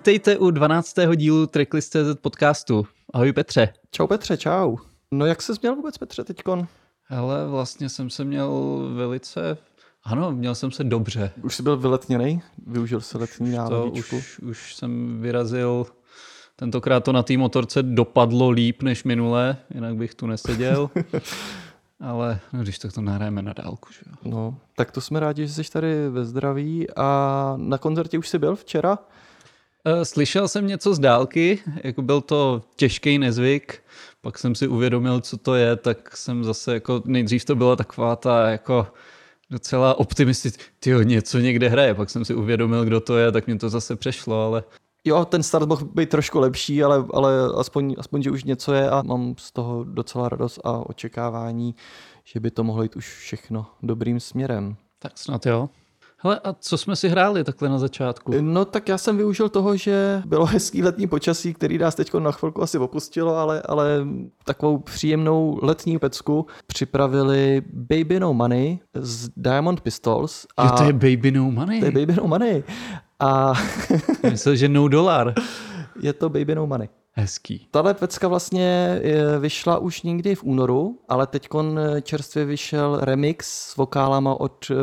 Vítejte u 12. dílu Tracklist.cz podcastu. Ahoj Petře. Čau Petře, čau No jak ses měl vůbec Petře teďkon? Hele, vlastně jsem se měl velice... Ano, měl jsem se dobře. Už jsi byl vyletněný? Využil se letní To náhodičku? už, už jsem vyrazil... Tentokrát to na té motorce dopadlo líp než minule, jinak bych tu neseděl. Ale no, když tak to nahrajeme na dálku, že jo. No, tak to jsme rádi, že jsi tady ve zdraví a na koncertě už jsi byl včera? Eh, Slyšel jsem něco z dálky, jako byl to těžký nezvyk, pak jsem si uvědomil, co to je, tak jsem zase jako, nejdřív to byla taková ta jako docela optimistická, tyjo, něco někde hraje, pak jsem si uvědomil, kdo to je, tak mě to zase přešlo, ale Jo, ten start mohl být trošku lepší, ale, ale aspoň, aspoň, že už něco je a mám z toho docela radost a očekávání, že by to mohlo jít už všechno dobrým směrem. tak snad jo. Hele, a co jsme si hráli takhle na začátku? No tak já jsem využil toho, že bylo hezký letní počasí, který nás teď na chvilku asi opustilo, ale, ale takovou příjemnou letní pecku připravili Baby No Money z Diamond Pistols. A Jo, to je Baby No Money. to je Baby No Money. A Myslel, že no dolar. je to Baby No Money. Hezký. Tahle pecka vlastně eh, vyšla už někdy v únoru, ale teď čerstvě vyšel remix s vokálama od eh,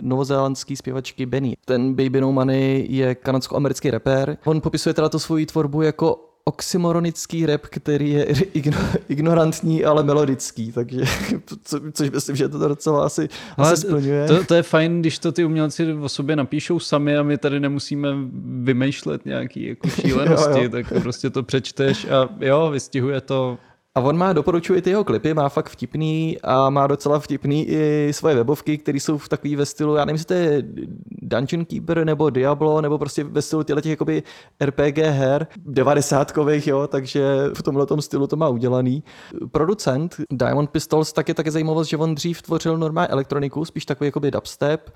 novozélandské zpěvačky Benny. Ten Baby No Money je kanadsko-americký rapper. On popisuje teda tu svoji tvorbu jako oxymoronický rap, který je igno, ignorantní, ale melodický, takže co, což myslím, že to docela asi, Ale asi splňuje. to, to je fajn, když to ty umělci o sobě napíšou sami a my tady nemusíme vymýšlet nějaký jako šílenosti, Jo, jo. tak prostě to přečteš a jo, vystihuje to A on má, doporučuji ty jeho klipy, má fakt vtipný a má docela vtipný i svoje webovky, které jsou v takový ve stylu, já nevím, jestli to je Dungeon Keeper nebo Diablo, nebo prostě ve stylu těchto těch jakoby RPG her, devadesátkových, jo, takže v tomhle stylu to má udělaný. Producent Diamond Pistols tak je také zajímavost, že on dřív tvořil normální elektroniku, spíš takový jakoby dubstep,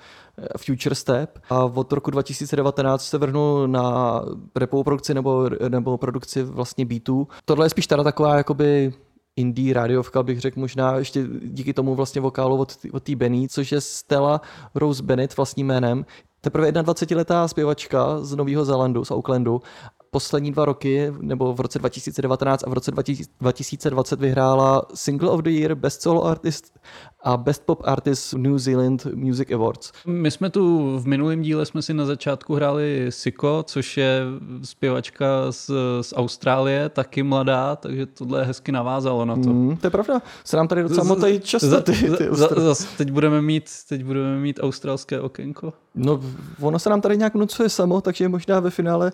future step a od roku 2019 se vrhnul na repovou produkci nebo, nebo produkci vlastně beatů. Tohle je spíš teda taková jakoby indie rádiovka, bych řekl možná ještě díky tomu vlastně vokálu od, od té Benny, což je Stella Rose Bennett vlastním jménem. Teprve 21-letá zpěvačka z Nového Zélandu, z Aucklandu poslední dva roky, nebo v roce 2019 a v roce 2020 vyhrála Single of the Year, Best Solo Artist a Best Pop Artist New Zealand Music Awards. My jsme tu v minulém díle jsme si na začátku hráli Siko, což je zpěvačka z, z Austrálie, taky mladá, takže tohle hezky navázalo na to. Mm, to je pravda, se nám tady docela motají často ty, ty za, za, teď, budeme mít, teď budeme mít australské okénko. No, ono se nám tady nějak nucuje samo, takže možná ve finále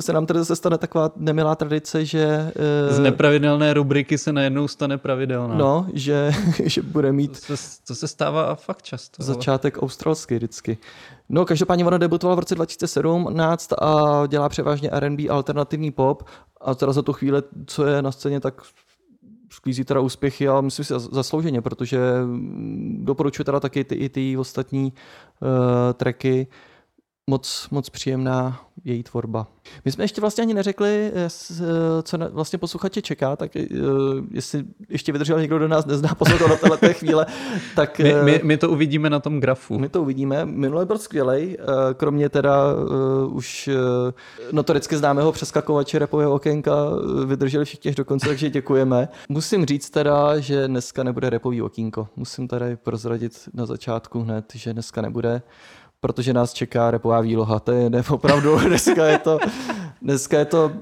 se nám tady zase stane taková nemilá tradice, že... Z nepravidelné rubriky se najednou stane pravidelná. No, že, že bude mít... To to se stává fakt často. Začátek australský vždycky. No, každopádně ona debutovala v roce 2017 a dělá převážně R&B alternativní pop a teda za tu chvíli, co je na scéně, tak sklízí teda úspěchy a myslím si zaslouženě, protože doporučuji teda taky ty, i ty ostatní uh, tracky. Moc, moc příjemná její tvorba. My jsme ještě vlastně ani neřekli, eh, co vlastně posluchače čeká, tak eh, jestli ještě vydržel někdo do nás nezná poslouchat na této chvíle, tak... My, my, my to uvidíme na tom grafu. My to uvidíme. Minulý byl skvělej, kromě teda už notoricky známého přeskakovače repového okénka vydrželi všichni do konce, takže děkujeme. Musím říct teda, že dneska nebude repový okýnko. Musím tady prozradit na začátku hned, že dneska nebude protože nás čeká repová výloha. To je ne, opravdu, dneska je to, dneska je to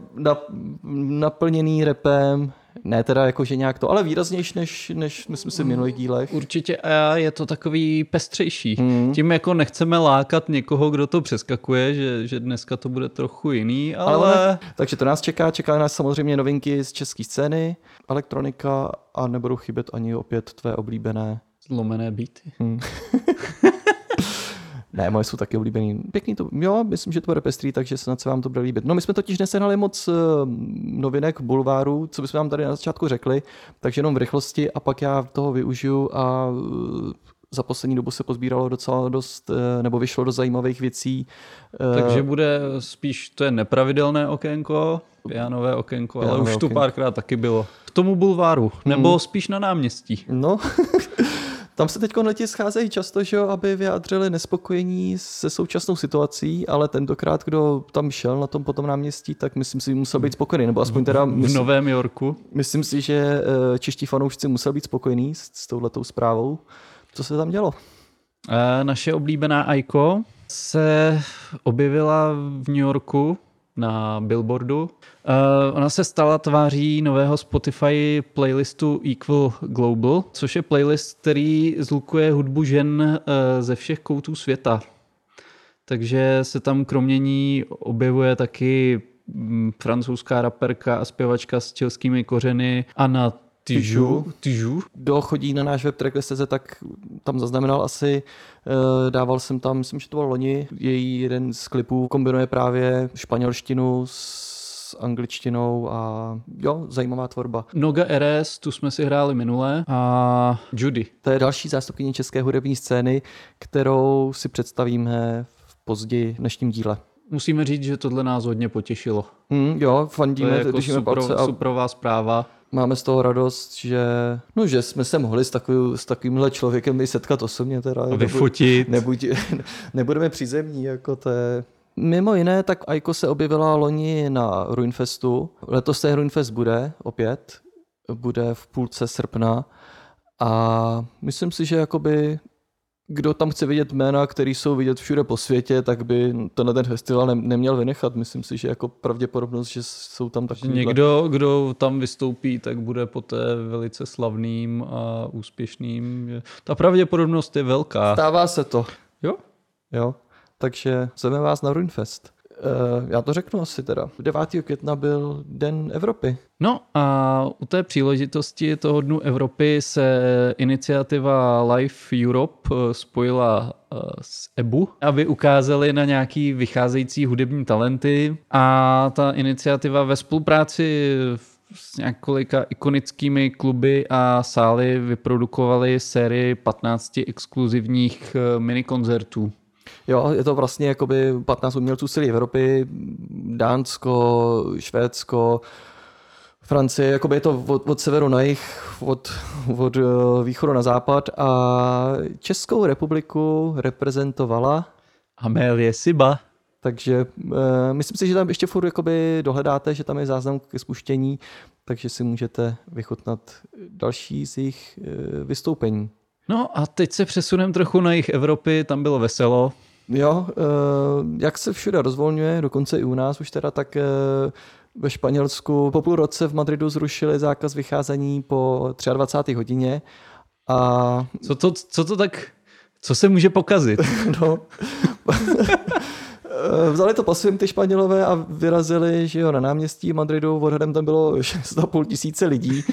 naplněný repem, ne teda jakože nějak to, ale výraznější, než, než myslím si v minulých dílech. Určitě a je to takový pestřejší. Hmm. Tím jako nechceme lákat někoho, kdo to přeskakuje, že, že dneska to bude trochu jiný, ale... ale... Takže to nás čeká, čeká nás samozřejmě novinky z české scény, elektronika a nebudou chybět ani opět tvé oblíbené Zlomené beaty. Hmm. Ne, moje jsou taky oblíbený. Pěkný to, jo, myslím, že to bude pestrý, takže snad se vám to bude líbit. No my jsme totiž nesehnali moc uh, novinek bulváru, co bychom vám tady na začátku řekli, takže jenom v rychlosti a pak já toho využiju a uh, za poslední dobu se pozbíralo docela dost, eh, nebo vyšlo do zajímavých věcí. Takže bude spíš, to je nepravidelné okénko, pianové okénko, ale už to párkrát taky bylo. K tomu bulváru, nebo hmm. spíš na náměstí. No, Tam se teď lidi scházejí často, že jo, aby vyjádřili nespokojení se současnou situací, ale tentokrát, kdo tam šel na tom potom náměstí, tak myslím si, musel být spokojený, nebo aspoň teda... Myslím, v Novém Yorku. Myslím si, že eh, čeští fanoušci museli být spokojení s, s touhletou zprávou. Co se tam dělo? E, naše oblíbená Aiko se objevila v New Yorku na Billboardu. Uh, ona se stala tváří nového Spotify playlistu Equal Global, což je playlist, který zlukuje hudbu žen uh, ze všech koutů světa. Takže se tam kromě ní objevuje taky mm, francouzská raperka a zpěvačka s českými kořeny Anna Tyžu. Tyžu. Kdo chodí na náš web tracklist.cz, tak tam zaznamenal asi, uh, dával jsem tam, myslím, že to byl loni, její jeden z klipů kombinuje právě španělštinu s angličtinou a jo, zajímavá tvorba. Noga RS, tu jsme si hráli minule a Judy. To je další zástupkyně české hudební scény, kterou si představíme v později v dnešním díle. Musíme říct, že tohle nás hodně potěšilo. Mm, jo, fandíme, to je jako super, a... superová zpráva máme z toho radost, že, no, že jsme se mohli s, takový, s takovýmhle člověkem i setkat osobně. Teda, a vyfotit. Nebuď, nebudeme přízemní, jako to je... Mimo jiné, tak Aiko se objevila loni na Ruinfestu. Letos se Ruinfest bude opět. Bude v půlce srpna. A myslím si, že jakoby kdo tam chce vidět jména, které jsou vidět všude po světě, tak by to na ten festival ne, neměl vynechat. Myslím si, že jako pravděpodobnost, že jsou tam takový... Někdo, kdo tam vystoupí, tak bude poté velice slavným a úspěšným. Ta pravděpodobnost je velká. Stává se to. Jo? Jo. Takže zveme vás na Ruinfest. Uh, já to řeknu asi teda. 9. května byl Den Evropy. No a u té příležitosti toho dnu Evropy se iniciativa Life Europe eh, spojila eh, s EBU, aby ukázali na nějaký vycházející hudební talenty a ta iniciativa ve spolupráci s několika ikonickými kluby a sály vyprodukovali sérii 15 exkluzivních eh, minikoncertů. Jo, je to vlastně jakoby 15 umělců z celé Evropy, Dánsko, Švédsko, Francie, jakoby je to od, od severu na jih, od, od eh, východu na západ a Českou republiku reprezentovala, Amélie Siba. takže uh, myslím si, že tam ještě furt jakoby dohledáte, že tam je záznam ke spuštění, takže si můžete vychutnat další z jejich uh, vystoupení. No a teď se přesunem trochu na jich Evropy, tam bylo veselo. Jo, eh, jak se všude rozvolňuje, dokonce i u nás už teda, tak eh, ve Španělsku po půl roce v Madridu zrušili zákaz vycházení po 23. hodině a Co to, co to tak, co se může pokazit? no, eh, vzali to po svým ty Španělové a vyrazili že jo, na náměstí Madridu, odhadem tam bylo 6,5 tisíce lidí.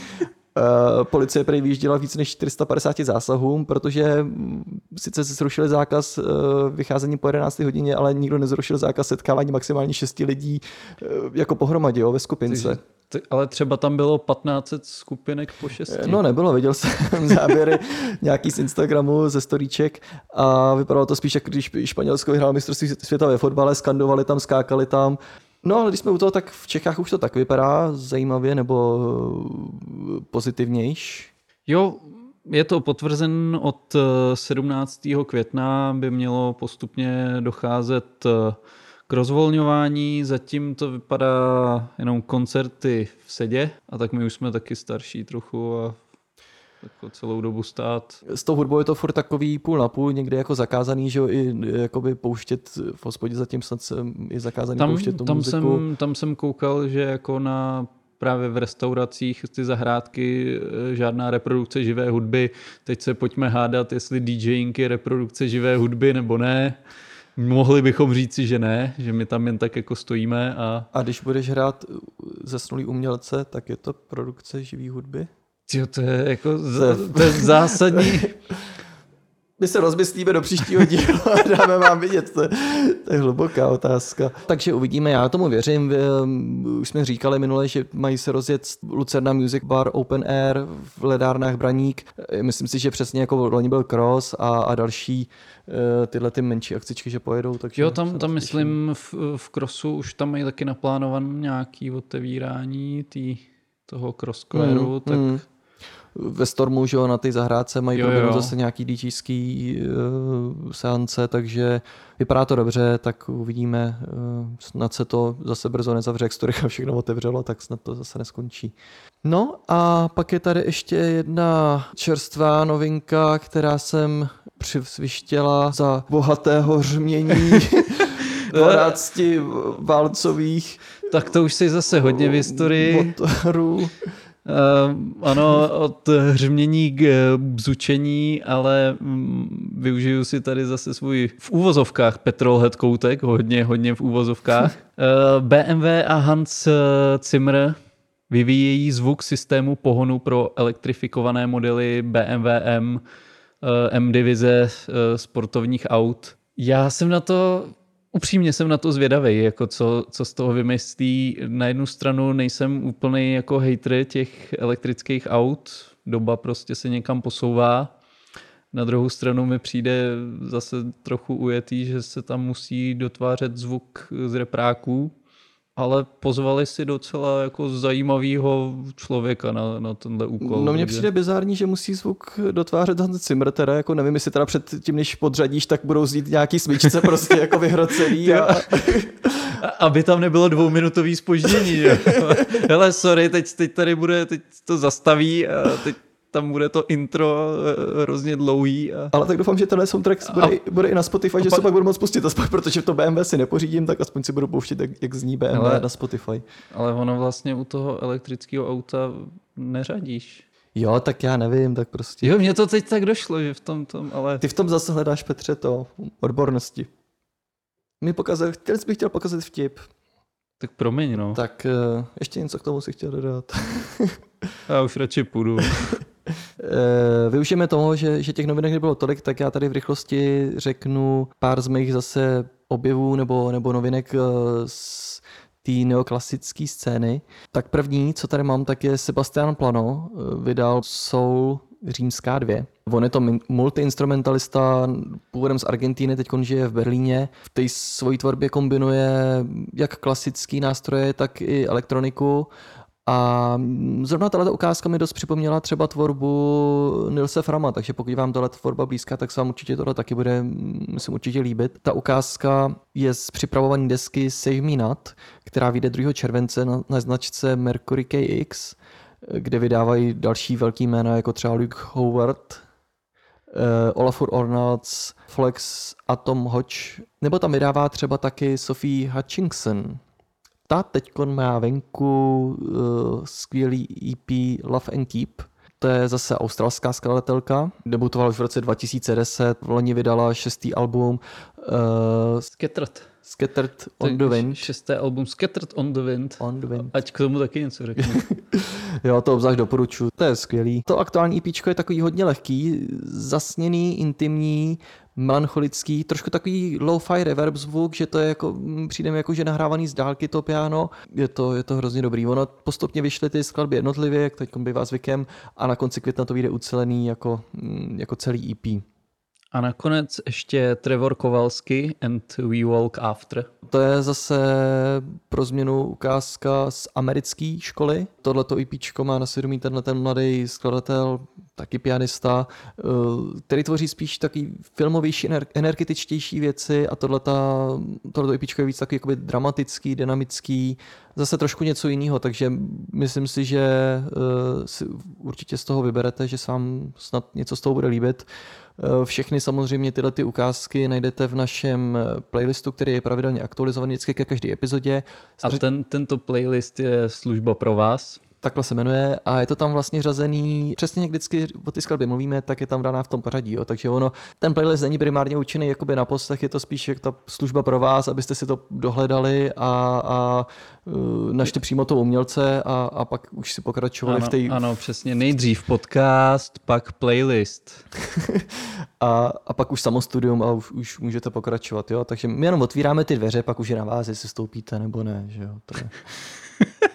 Eh, Policie prý vyjížděla víc než 450 zásahům, protože mm, sice se zrušili zákaz eh, vycházení po 11 hodině, ale nikdo nezrušil zákaz setkávání maximálně 6 lidí eh, jako pohromadě, jo, ve skupince. T- Ale třeba tam bylo 1500 skupinek po šesti. No nebylo, viděl jsem záběry nějaký z Instagramu, ze storíček a vypadalo to spíš, jak když Španělsko vyhrál mistrovství světa ve fotbale, skandovali tam, skákali tam. No ale když jsme u toho, tak v Čechách už to tak vypadá zajímavě nebo eh, pozitivnějš. Jo, je to potvrzen od eh, 17. května by mělo postupně docházet eh, k rozvolňování, zatím to vypadá jenom koncerty v sedě a tak my už jsme taky starší trochu a jako celou dobu stát. S tou hudbou je to furt takový půl na půl, někde jako zakázaný, že jo, i jakoby pouštět v hospodě zatím snad je zakázaný Tam, pouštět tu tam, muziku. jsem, tam jsem koukal, že jako na právě v restauracích ty zahrádky eh, žádná reprodukce živé hudby. Teď se pojďme hádat, jestli DJing je reprodukce živé hudby nebo ne. Mohli bychom říci, že ne, že my tam jen tak jako stojíme a A když budeš hrát zesnulý umělce, tak je to produkce živý hudby? Tyjo, to je jako z- to je zásadní. My se rozmyslíme do příštího dílu a dáme vám vidět. To je, to je hluboká otázka. Takže uvidíme, já tomu věřím. Už jsme říkali minule, že mají se rozjet Lucerna Music Bar Open Air v ledárnách Braník. Eh, Myslím si, že přesně jako loni byl Cross a, a další eh, tyhle ty menší akcičky, že pojedou. Takže Jo, tam, tam to myslím v, v Crossu už tam mají taky naplánovan nějaký otevírání tý, toho crossquaru, Mm, tak mm. Ve Stormu, že jo, na té zahrádce mají Jo, jo. zase nějaký DJský uh, seance, takže vypadá to dobře, tak uvidíme, uh, snad se to zase brzo nezavře, jak rychle všechno otevřelo, tak snad to zase neskončí. No a pak je tady ještě jedna čerstvá novinka, která jsem přisvištěla za bohatého hřmění 12 válcových tak to už si zase hodně v historii. motorů. Uh, ano, od hřmění k eh, bzučení, ale mm, využiju si tady zase svůj v úvozovkách petrolhead koutek, hodně, hodně v úvozovkách. Uh, BMW a Hans eh, Zimmer vyvíjejí zvuk systému pohonu pro elektrifikované modely BMW M, eh, M divize eh, sportovních aut. Já jsem na to Upřímně jsem na to zvědavý, jako co, co z toho vymyslí. Na jednu stranu nejsem úplný jako hater těch elektrických aut, doba prostě se někam posouvá. Na druhou stranu mi přijde zase trochu ujetý, že se tam musí dotvářet zvuk z repráků, ale pozvali si docela jako zajímavého člověka na, na tenhle úkol. No mně přijde bizární, že musí zvuk dotvářet Hans Zimmer, teda jako nevím, jestli teda před tím, než podřadíš, tak budou znít nějaký smyčce prostě jako vyhrocený. A, Aby tam nebylo dvouminutový spoždění. Hele, sorry, teď, teď tady bude, teď to zastaví a teď tam bude to intro eh, hrozně dlouhý. A... ale tak doufám, že tenhle soundtrack bude, i- bude i na Spotify, že pak- se pak budu moct pustit, aspoň, protože to BMW si nepořídím, tak aspoň si budu pouštět, jak, jak zní BMW Hele. na Spotify. Ale ono vlastně u toho elektrického auta neřadíš. Jo, tak já nevím, tak prostě. Jo, mně to teď tak došlo, že v tom tom, ale... Ty v tom zase hledáš, Petře, to odbornosti. Mi pokazil, chtěl bych chtěl pokazit vtip. Tak promiň, no. Tak. Tak eh, ještě něco k tomu si chtěl dodat. Já už radši půjdu. Eh, Využijeme toho, že, že těch novinek nebylo tolik, tak já tady v rychlosti řeknu pár z mých zase objevů nebo, nebo novinek eh, z té neoklasické scény. Tak první, co tady mám, tak je Sebastian Plano, eh, vydal Soul Římská 2. On je to multiinstrumentalista, původem z Argentíny, teď žije v Berlíně. V té svojí tvorbě kombinuje jak klasické nástroje, tak i elektroniku. A zrovna tato ukázka mi dost připomněla třeba tvorbu Nilse Frama, takže pokud vám tohle tvorba blízká, tak se vám určitě tohle taky bude, myslím, určitě líbit. Ta ukázka je z připravované desky Save Me Not, která vyjde 2. července na, na značce Mercury KX, kde vydávají další velký jména, jako třeba Luke Howard, uh, Olafur Ornals, Flex Atom Hodge, nebo tam vydává třeba taky Sophie Hutchinson. Ta teď má venku uh, skvělý EP Love and Keep. To je zase australská skladatelka. Debutovala už v roce 2010, v loni vydala šestý album uh, Scattered. Scattered on the Wind. Šesté album Scattered on the Wind. On the Wind. Ať k tomu taky něco řeknu. Jo, to obzvlášť doporučuji, to je skvělý. To aktuální EP je takový hodně lehký, zasněný, intimní, melancholický, trošku takový low-fi reverb zvuk, že to je jako, mm, přijde mi jako, že nahrávaný z dálky to piano, je to, je to hrozně dobrý. Ono postupně vyšly ty skladby jednotlivě, jak teď bývá zvykem, a na konci května to vyjde ucelený jako, mm, jako celý EP. A nakonec ještě Trevor Kowalski and We Walk After. To je zase pro změnu ukázka z americké školy. Tohleto EP má na svědomí tenhle ten mladý skladatel, taky pianista, eh, který tvoří spíš taky filmovější, ener- energetičtější věci a tohleta, tohleto EP je víc takový jakoby dramatický, dynamický, zase trošku něco jiného, takže myslím si, že eh, si určitě z toho vyberete, že se vám snad něco z toho bude líbit. Eh, Všechny samozřejmě tyhle ty ukázky najdete v našem eh, playlistu, který je pravidelně aktualizovaný vždycky ke každé epizodě. A ten, tento playlist je služba pro vás. Takhle se jmenuje a je to tam vlastně řazený, přesně jak vždycky o ty skladbě mluvíme, tak je tam daná v tom pořadí, jo. takže ono, ten playlist není primárně určený jakoby na poslech, je to spíš jak ta služba pro vás, abyste si to dohledali a, a uh, našli přímo toho umělce a, a pak už si pokračovali Ano, v té ano, přesně. Nejdřív podcast, pak playlist. a, a pak už samostudium a už, už můžete pokračovat, jo. Takže my jenom otvíráme ty dveře, pak už je na vás, jestli stoupíte nebo ne, že jo. To je...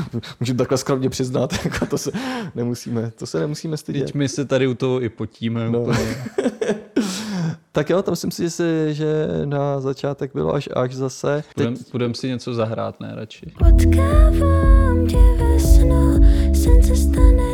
Můžu takhle skromně přiznat, jako to se nemusíme, to se nemusíme stydět. Teď my se tady u toho i potíme. No. Tak jo, to myslím si, že, si, že na začátek bylo až až zase. Budem, budem si něco zahrát, ne radši. Potkávám tě ve snu, sen se stane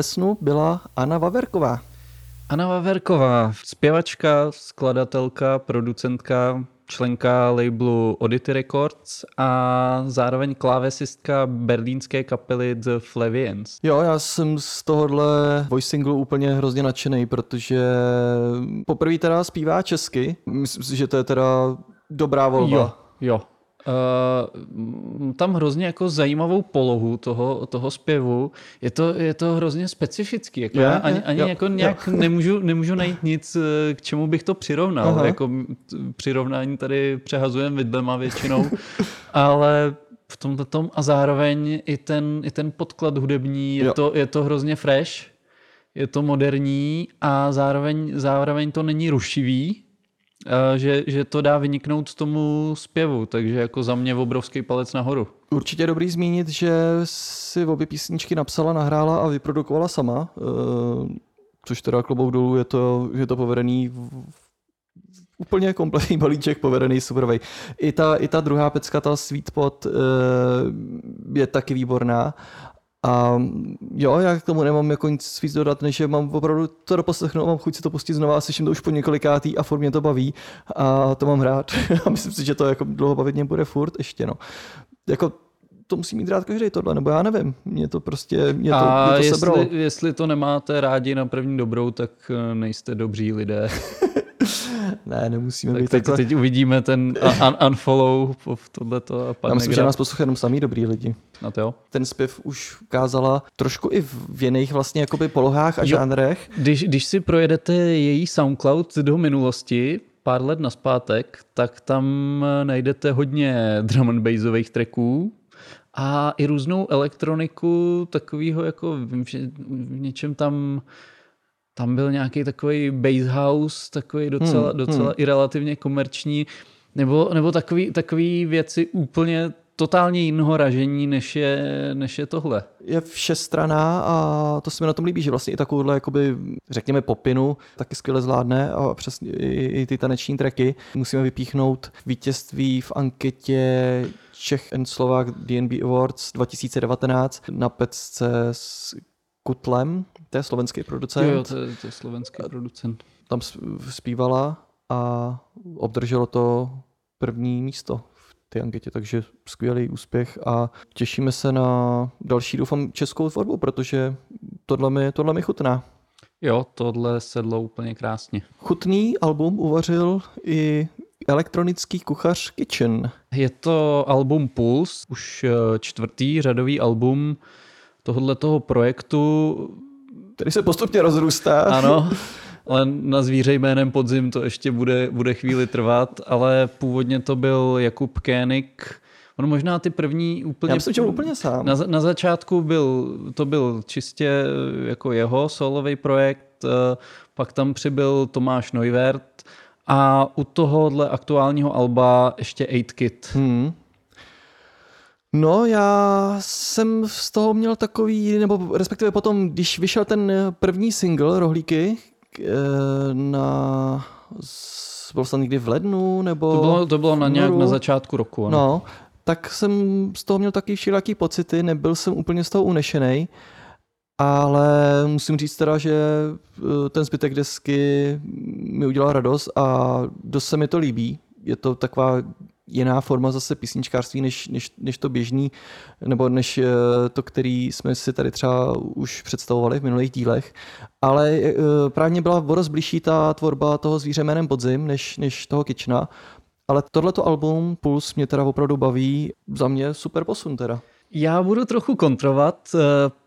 Ve snu byla Anna Vaverková. Anna Vaverková, zpěvačka, skladatelka, producentka, členka labelu Oddity Records a zároveň klávesistka berlínské kapely The Flavians. Jo, já jsem z tohohle voice singlu úplně hrozně nadšený, protože poprvé teda zpívá česky. Myslím si, že to je teda dobrá volba. Jo, jo. Uh, tam hrozně jako zajímavou polohu toho, toho zpěvu. Je to, je to hrozně specifický. Jako Je, já je, ani, ani jo, jako jo. nějak nemůžu, nemůžu najít nic, eh, k čemu bych to přirovnal. Aha. Jako přirovnání tady přehazujeme vidlema většinou, ale v tomto tom a zároveň i ten, i ten podklad hudební, je Jo. to, je to hrozně fresh, je to moderní a zároveň, zároveň to není rušivý, že, že to dá vyniknout tomu zpěvu, takže jako za mě obrovský palec nahoru. Určitě dobrý zmínit, že si obě písničky napsala, nahrála a vyprodukovala sama, eh, což teda klobouk dolů je to, je to povedený úplně kompletní balíček povedený superovej. I ta, I ta druhá pecka, ta Sweet Pot, eh, je taky výborná. A jo, já k tomu nemám jako nic víc dodat, než že mám opravdu to doposlechnout, mám chuť si to pustit znova, slyším to už po několikátý a furt mě to baví a to mám rád. A myslím si, že to jako dlouho bavit mě bude furt ještě, no. Jako to musí mít rád každý tohle, nebo já nevím. Mě to prostě, mě to, a mě to jestli, sebralo. jestli to nemáte rádi na první dobrou, tak eh, nejste dobří lidé. Ne, nemusíme tak být teď, takhle. teď uvidíme ten un- unfollow v tohleto a Já padne myslím, že graf. nás poslouchají jenom samý dobrý lidi. Snad jo. Ten zpěv už ukázala trošku i v jiných vlastně jakoby polohách a Jo. žánrech. Když, když si projedete její SoundCloud do minulosti, pár let naspátek, tak tam najdete hodně drum and bassových tracků a i různou elektroniku takového jako že v něčem tam tam byl nějaký takový bass house, takový docela, Hmm, docela hmm. i relativně komerční, nebo, nebo takový, takový věci úplně totálně jiného ražení, než je, než je tohle. Je všestraná a to se mi na tom líbí, že vlastně i takovouhle, jakoby, řekněme, popinu taky skvěle zvládne a přesně i, i ty taneční tracky. Musíme vypíchnout vítězství v anketě Čech and Slovak DNB Awards 2019 na pecce s Kutlem, to je slovenský producent. Jo, jo, to, je, to je slovenský producent. Tam zpívala a obdrželo to první místo v té anketě, takže skvělý úspěch a těšíme se na další, doufám, českou tvorbu, protože tohle mi, tohle mi chutná. Jo, tohle sedlo úplně krásně. Chutný album uvařil i elektronický kuchař Kitchen. Je to album Pulse, už eh, čtvrtý řadový album tohoto projektu. který se postupně rozrůstá. Ano, ale na zvíře jménem Podzim to ještě bude, bude chvíli trvat, ale původně to byl Jakub Kénik. On možná ty první úplně... Já myslím, že úplně sám. Na, na začátku byl, to byl čistě eh, jako jeho solový projekt, eh, pak tam přibyl Tomáš Neuvert a u tohohle aktuálního alba ještě 8 Kid. Hmm. No, já jsem z toho měl takový, nebo respektive potom, když vyšel ten první single Rohlíky eh, na, byl jsem někdy v lednu, nebo... To bylo, to bylo na nějak na začátku roku. Ano. No, tak jsem z toho měl taky všelijaký pocity, nebyl jsem úplně z toho unešený, ale musím říct teda, že eh, ten zbytek desky mi udělal radost a dost se mi to líbí. Je to taková jiná forma zase písničkářství, než, než, než to běžný, nebo než eh, to, který jsme si tady třeba už představovali v minulých dílech. Ale eh, právě byla o dost blížší ta tvorba toho zvíře jménem Podzim, než, než toho Kitchena. Ale tohleto album Puls mě teda opravdu baví, za mě super posun teda. Já budu trochu kontrovat, eh,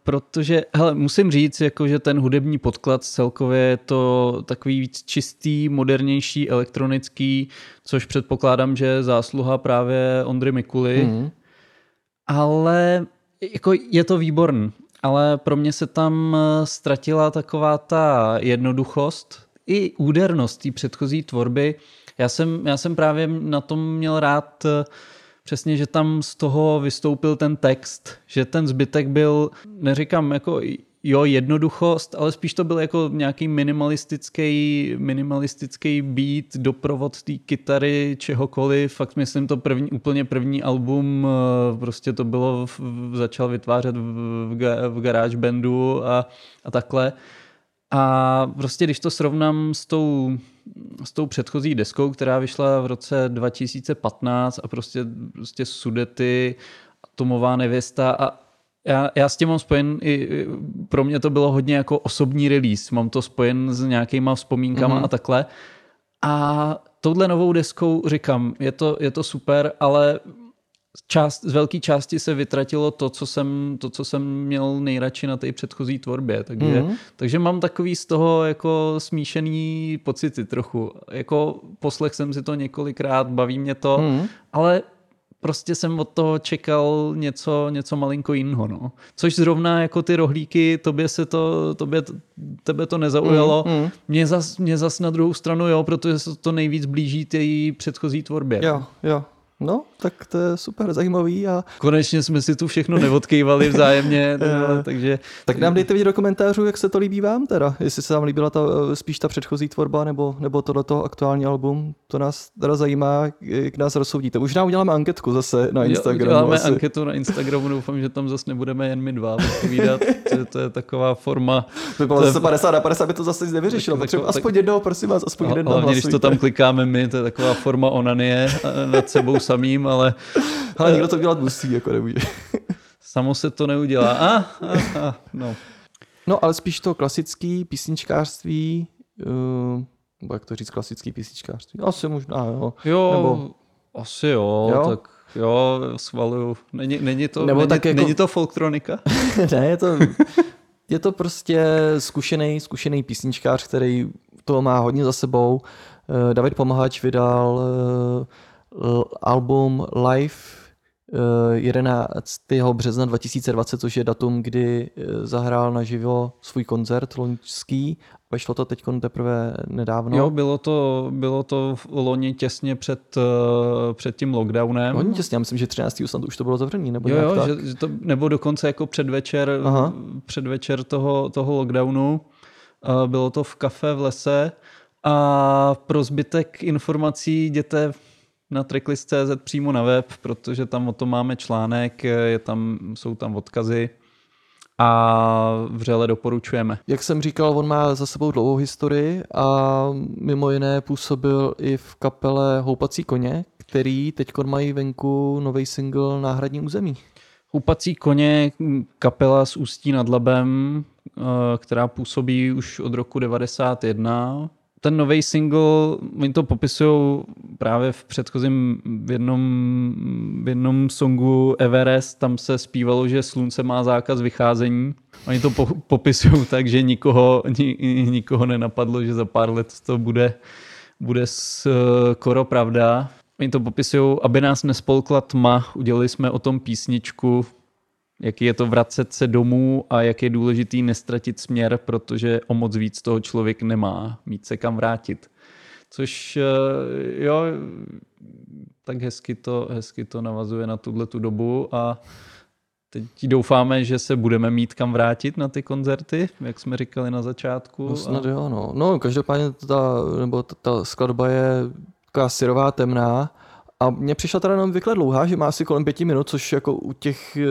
protože hele, musím říct, jako, že ten hudební podklad celkově je to takový víc čistý, modernější, elektronický, což předpokládám, že je zásluha právě Ondry Mikuly. Hmm. Ale jako je to výborný. Ale pro mě se tam eh, ztratila taková ta jednoduchost i údernost té předchozí tvorby. Já jsem, já jsem právě na tom měl rád eh, přesně, že tam z toho vystoupil ten text, že ten zbytek byl, neříkám jako jo, jednoduchost, ale spíš to byl jako nějaký minimalistický, minimalistický beat, doprovod té kytary, čehokoliv. Fakt myslím to první, úplně první album, eh, prostě to bylo, začal vytvářet v, v, v garage bandu a, a takhle. A prostě když to srovnám s tou, s tou předchozí deskou, která vyšla v roce 2015 a prostě, prostě Sudety, Atomová nevěsta a já, já s tím mám spojen, i, pro mě to bylo hodně jako osobní release, mám to spojen s nějakýma vzpomínkama mm-hmm. a takhle. A touhle novou deskou říkám, je to, je to super, ale část, z velké části se vytratilo to co, jsem, to, co jsem měl nejradši na té předchozí tvorbě. Takže, mm. takže mám takový z toho jako smíšený pocity trochu. Jako poslech jsem si to několikrát, baví mě to, mm. ale prostě jsem od toho čekal něco, něco malinko jiného. No. Což zrovna jako ty rohlíky, tobě se to, tobě, tebe to nezaujalo. Mm, mm. Mě, zas, mě zas na druhou stranu jo, protože se to nejvíc blíží té předchozí tvorbě. Jo, jo. No, tak to je super zajímavý a Konečně jsme si tu všechno neodkývali vzájemně, tyhle, takže tak nám dejte vidět do komentářů, jak se to líbí vám teda, jestli se vám líbila ta, spíš ta předchozí tvorba nebo, nebo tohleto aktuální album, to nás teda zajímá, jak nás rozsoudíte. Možná uděláme anketku zase na Instagramu. Děláme asi. anketu na Instagramu, doufám, že tam zase nebudeme jen my dva odpovídat, to, to je taková forma. To by bylo zase 50 na 50, by to zase nic nevyřešilo. Tak- tak- aspoň jednoho, prosím vás, aspoň jeden Hlavně, když to tam klikáme my, to je taková forma onanie eh, nad sebou samým, ale Ale někdo to dělat musí, jako nemůže. samo se to neudělá. A, a, a, no. No, ale spíš to klasický písničkářství, uh, nebo jak to říct, klasický písničkářství? Asi možná, jo. Jo, Nebo- asi jo, Jo? tak jo, schvaluju. Není, není, to, Nebo není, tak jako- není to folktronika? ne, je to, je to prostě zkušený, zkušený písničkář, který to má hodně za sebou. Eh, David Pomahač vydal eh, l- album Live eh, 11. března 2020, což je datum, kdy eh, zahrál naživo svůj koncert loňský. Vešlo to teď teprve nedávno. Jo, bylo to, bylo to v loni těsně před, eh, před tím lockdownem. Hodně těsně, já myslím, že 13. snad už to bylo zavřený, nebo Jo, jo, tak. že, že to, nebo dokonce jako předvečer, Aha. předvečer toho, toho lockdownu. Bylo to v kafe v lese a pro zbytek informací jděte na tracklist.cz přímo na web, protože tam o tom máme článek, je tam, jsou tam odkazy a vřele doporučujeme. Jak jsem říkal, on má za sebou dlouhou historii a mimo jiné působil i v kapele Houpací koně, který teď mají venku nový single Náhradní území. Houpací koně, kapela z Ústí nad Labem, eh, která působí už od roku 91. Ten nový single, oni to popisují právě v předchozím v jednom, v jednom songu Everest, tam se zpívalo, že slunce má zákaz vycházení. Oni to po, popisují tak, že nikoho, ni, nikoho nenapadlo, že za pár let to bude, bude skoro pravda. Oni to popisují, aby nás nespolkla tma, udělali jsme o tom písničku, jaký je to vracet se domů a jak je důležitý nestratit směr, protože o moc víc toho člověk nemá, mít se kam vrátit. Což eh, jo, tak hezky to, hezky to navazuje na tuhle tu dobu a teď doufáme, že se budeme mít kam vrátit na ty koncerty, jak jsme říkali na začátku. No snad a, jo, no. No, každopádně ta, nebo ta, ta skladba je taková syrová, temná a mně přišla teda jenom vykle dlouhá, že má asi kolem pěti minut, což jako u těch eh,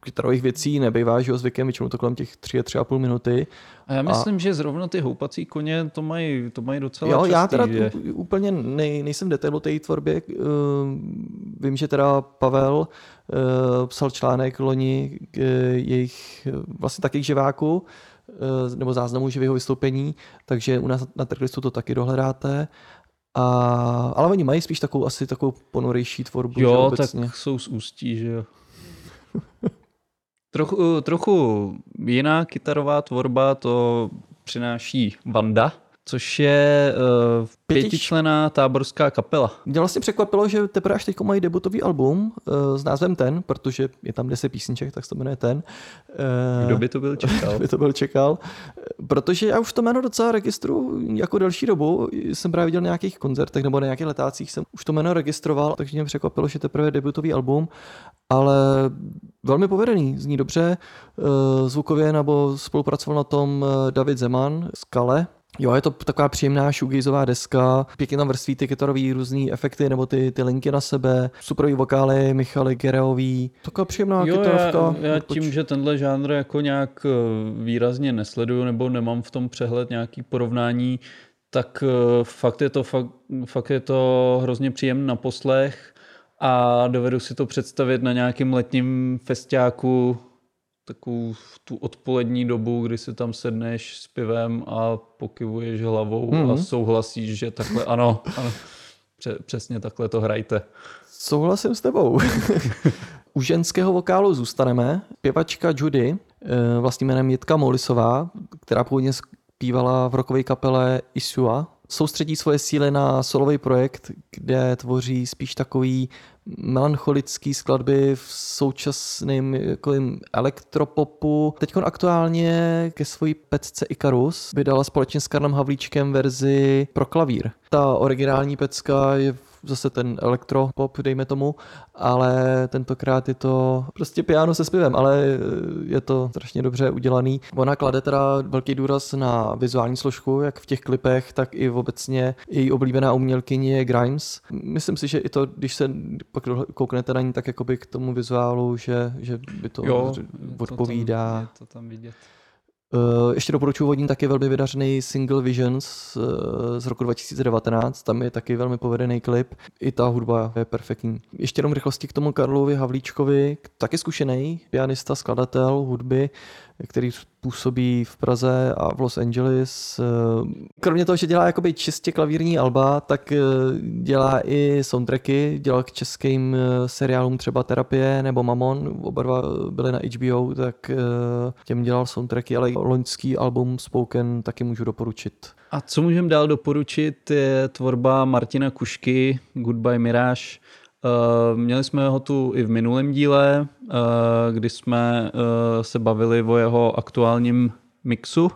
kytarových věcí nebývá, že jo, zvykem většinou to kolem těch tři a tři a půl minuty. a já myslím, že zrovna ty houpací koně to mají, to mají docela Jo, častý, já teda že? úplně nej, nejsem detailu té tvorbě. eh, Vím, že teda Pavel eh, psal článek loni k jejich vlastně živáku, eh, nebo záznamu živého vystoupení, takže u nás na tracklistu to taky dohledáte. A, ale oni mají spíš takovou asi takovou ponorejší tvorbu. že Jo, obecně. tak jsou z ústí, že jo. trochu, trochu jiná kytarová tvorba to přináší Vanda, což je uh, Pětič- pětičlená táborská kapela. Mě vlastně překvapilo, že teprve až teď mají debutový album uh, s názvem Ten, protože je tam 10 písniček, tak se to jmenuje Ten. Uh, Kdo by to byl čekal? by to byl čekal. Protože já už to jméno docela registruju jako delší dobu. Jsem právě viděl na nějakých koncertech nebo na nějakých letácích jsem už to jméno registroval, takže mě překvapilo, že teprve je debutový album, ale velmi povedený, zní dobře. Eh, Zvukově nebo spolupracoval na tom eh, David Zeman z Kale, Jo, je to taková příjemná shoegazová deska, pěkně tam vrství ty kytarový různý efekty nebo ty, ty linky na sebe, superový vokály, Michaly Gereový, taková příjemná Jo, kytarovka. já, já tím, že tenhle žánr jako nějak eh, výrazně nesleduju nebo nemám v tom přehled nějaký porovnání, tak eh, fakt je to, fakt, fakt je to hrozně příjemný na poslech a dovedu si to představit na nějakém letním festiáku takovou tu odpolední dobu, kdy si tam sedneš s pivem a pokyvuješ hlavou mm-hmm. a souhlasíš, že takhle ano, ano pře- přesně takhle to hrajte. Souhlasím s tebou. U ženského vokálu zůstaneme. Pěvačka Judy, eh, vlastním jménem Jitka Molisová, která původně zpívala v rockové kapele Isua, soustředí svoje síly na solový projekt, kde tvoří spíš takový melancholický skladby v současném jako elektropopu. Teď aktuálně ke svojí pecce Icarus vydala společně s Karlem Havlíčkem verzi pro klavír. Ta originální pecka je zase ten elektropop, dejme tomu, ale tentokrát je to prostě piano se zpěvem, ale je to strašně dobře udělaný. Ona klade teda velký důraz na vizuální složku, jak v těch klipech, tak i obecně její oblíbená umělkyně je Grimes. Myslím si, že i to, když se pak kouknete na ní, tak jakoby k tomu vizuálu, že, že by to Jo, odpovídá. Je to tam, je to tam vidět. Uh, ještě doporučuji vodní taky velmi vydařený Single Visions uh, z roku 2019, tam je taky velmi povedený klip, i ta hudba je perfektní. Ještě jenom rychlosti k tomu Karlovi Havlíčkovi, taky zkušený pianista, skladatel hudby, který působí v Praze a v Los Angeles. Kromě toho, že dělá jakoby čistě klavírní alba, tak dělá i soundtracky, dělal k českým seriálům třeba Terapie nebo Mamon, oba dva byly na HBO, tak těm dělal soundtracky, ale loňský album Spoken taky můžu doporučit. A co můžeme dál doporučit je tvorba Martina Kušky, Goodbye Mirage. Uh, měli jsme ho tu i v minulém díle, uh, kdy jsme uh, se bavili o jeho aktuálním mixu.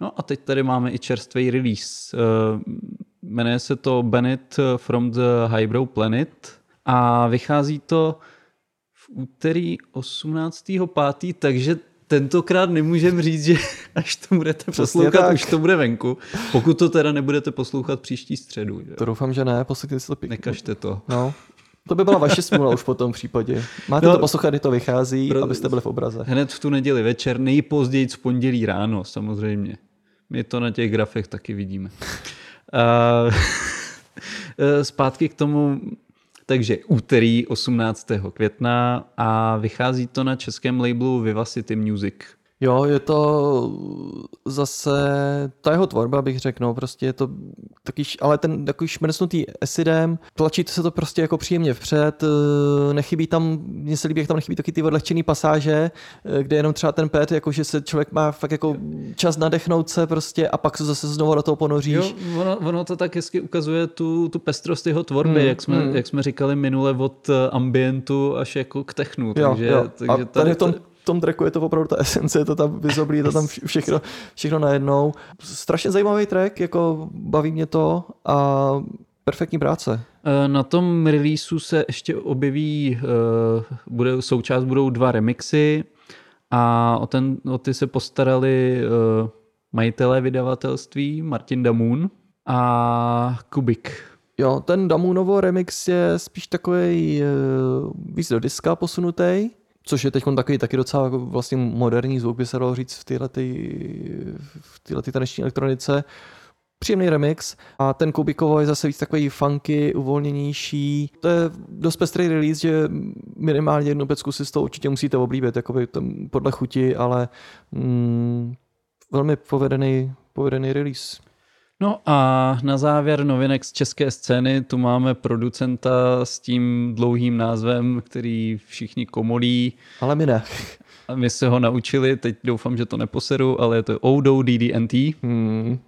No a teď tady máme i čerstvý release. Jmenuje se to Bennett from the Highbrow Planet a vychází to v úterý 18.5., takže tentokrát nemůžem říct, že až to budete Přesně poslouchat, tak. už to bude venku. Pokud to teda nebudete poslouchat příští středu. Že? To doufám, že ne, poslechněte si to pěkně. Nekažte to. No, to by byla vaše smůla už po tom případě. Máte No, to poslouchat, kdy to vychází, pro- abyste byli v obraze. Hned v tu neděli večer, nejpozději v pondělí ráno, samozřejmě. My to na těch grafech taky vidíme. A, zpátky k tomu, takže úterý 18. května a vychází to na českém labelu Vivacity Music. Jo, je to zase ta jeho tvorba, bych řekl, no, prostě je to taky, ale ten takový šmrcnutý acidem, tlačí se to prostě jako příjemně vpřed, eh, nechybí tam, mně se líbí, jak tam nechybí taky ty odlehčený pasáže, eh, kde jenom třeba ten pet, jako že se člověk má fakt jako čas nadechnout se prostě a pak se zase znovu do toho ponoříš. Jo, ono, ono to tak hezky ukazuje tu, tu pestrost jeho tvorby, Hmm, jak, jsme, hmm. jak jsme říkali minule od eh, ambientu až jako k technu. Jo, takže, jo. takže a tady v tom, tom tracku je to opravdu ta esence, je to tam vyzoblí, je to tam vš- všechno, všechno najednou. Strašně zajímavý track, jako baví mě to a perfektní práce. Eh, Na tom releaseu se ještě objeví, eh, bude, součást budou dva remixy a o, ten, o ty se postarali eh, majitelé vydavatelství Martin Damun a Kubik. Jo, ten Damunovo remix je spíš takový víc do diska posunutý, což je teď takový taky docela jako vlastně moderní zvuk, by se dalo říct v téhle v téhletý taneční elektronice. Příjemný remix a ten Kubikovo je zase víc takový funky, uvolněnější. To je dost pestrý release, že minimálně jednu pecku si z toho určitě musíte oblíbit, jakoby tam podle chuti, ale mm, velmi povedený, povedený release. No a na závěr novinek z české scény tu máme producenta s tím dlouhým názvem, který všichni komolí. Ale my ne. A my se ho naučili, teď doufám, že to neposeru, ale je to Odo DDNT. Hmm.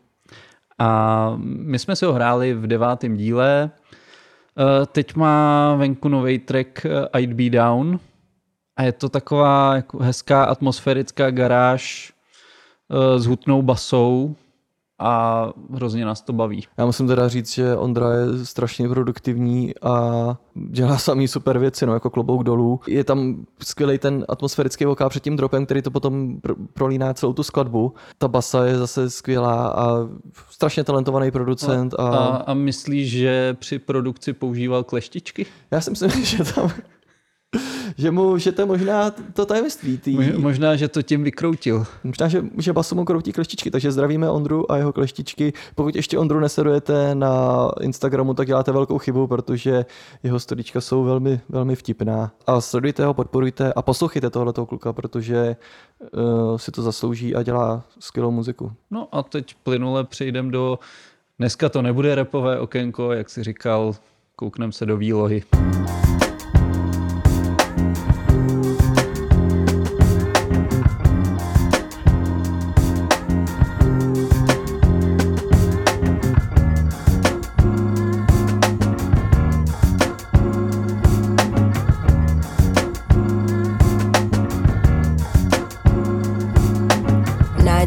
A my jsme si ho hráli v devátém díle. Eh, Teď má venku nový track eh, I'd Be Down a je to taková jako hezká atmosférická garáž eh, s hutnou basou a hrozně nás to baví. Já musím teda říct, že Ondra je strašně produktivní a dělá samý super věci, no, jako klobouk dolů. Je tam skvělý ten atmosférický vokál před tím dropem, který to potom pr- prolíná celou tu skladbu. Ta basa je zase skvělá a strašně talentovaný producent. A, A, a myslíš, že při produkci používal kleštičky? já si myslím, že tam že mu, že to je možná to tajemství. Tý, Mož- Možná, že to tím vykroutil. Možná, že, že basu mu kroutí kleštičky, takže zdravíme Ondru a jeho kleštičky. Pokud ještě Ondru nesledujete na Instagramu, tak děláte velkou chybu, protože jeho storička jsou velmi, velmi vtipná. A sledujte ho, podporujte a poslouchejte tohoto kluka, protože uh, si to zaslouží a dělá skvělou muziku. No a teď plynule přejdem do... Dneska to nebude repové okénko, jak si říkal, koukneme se do výlohy.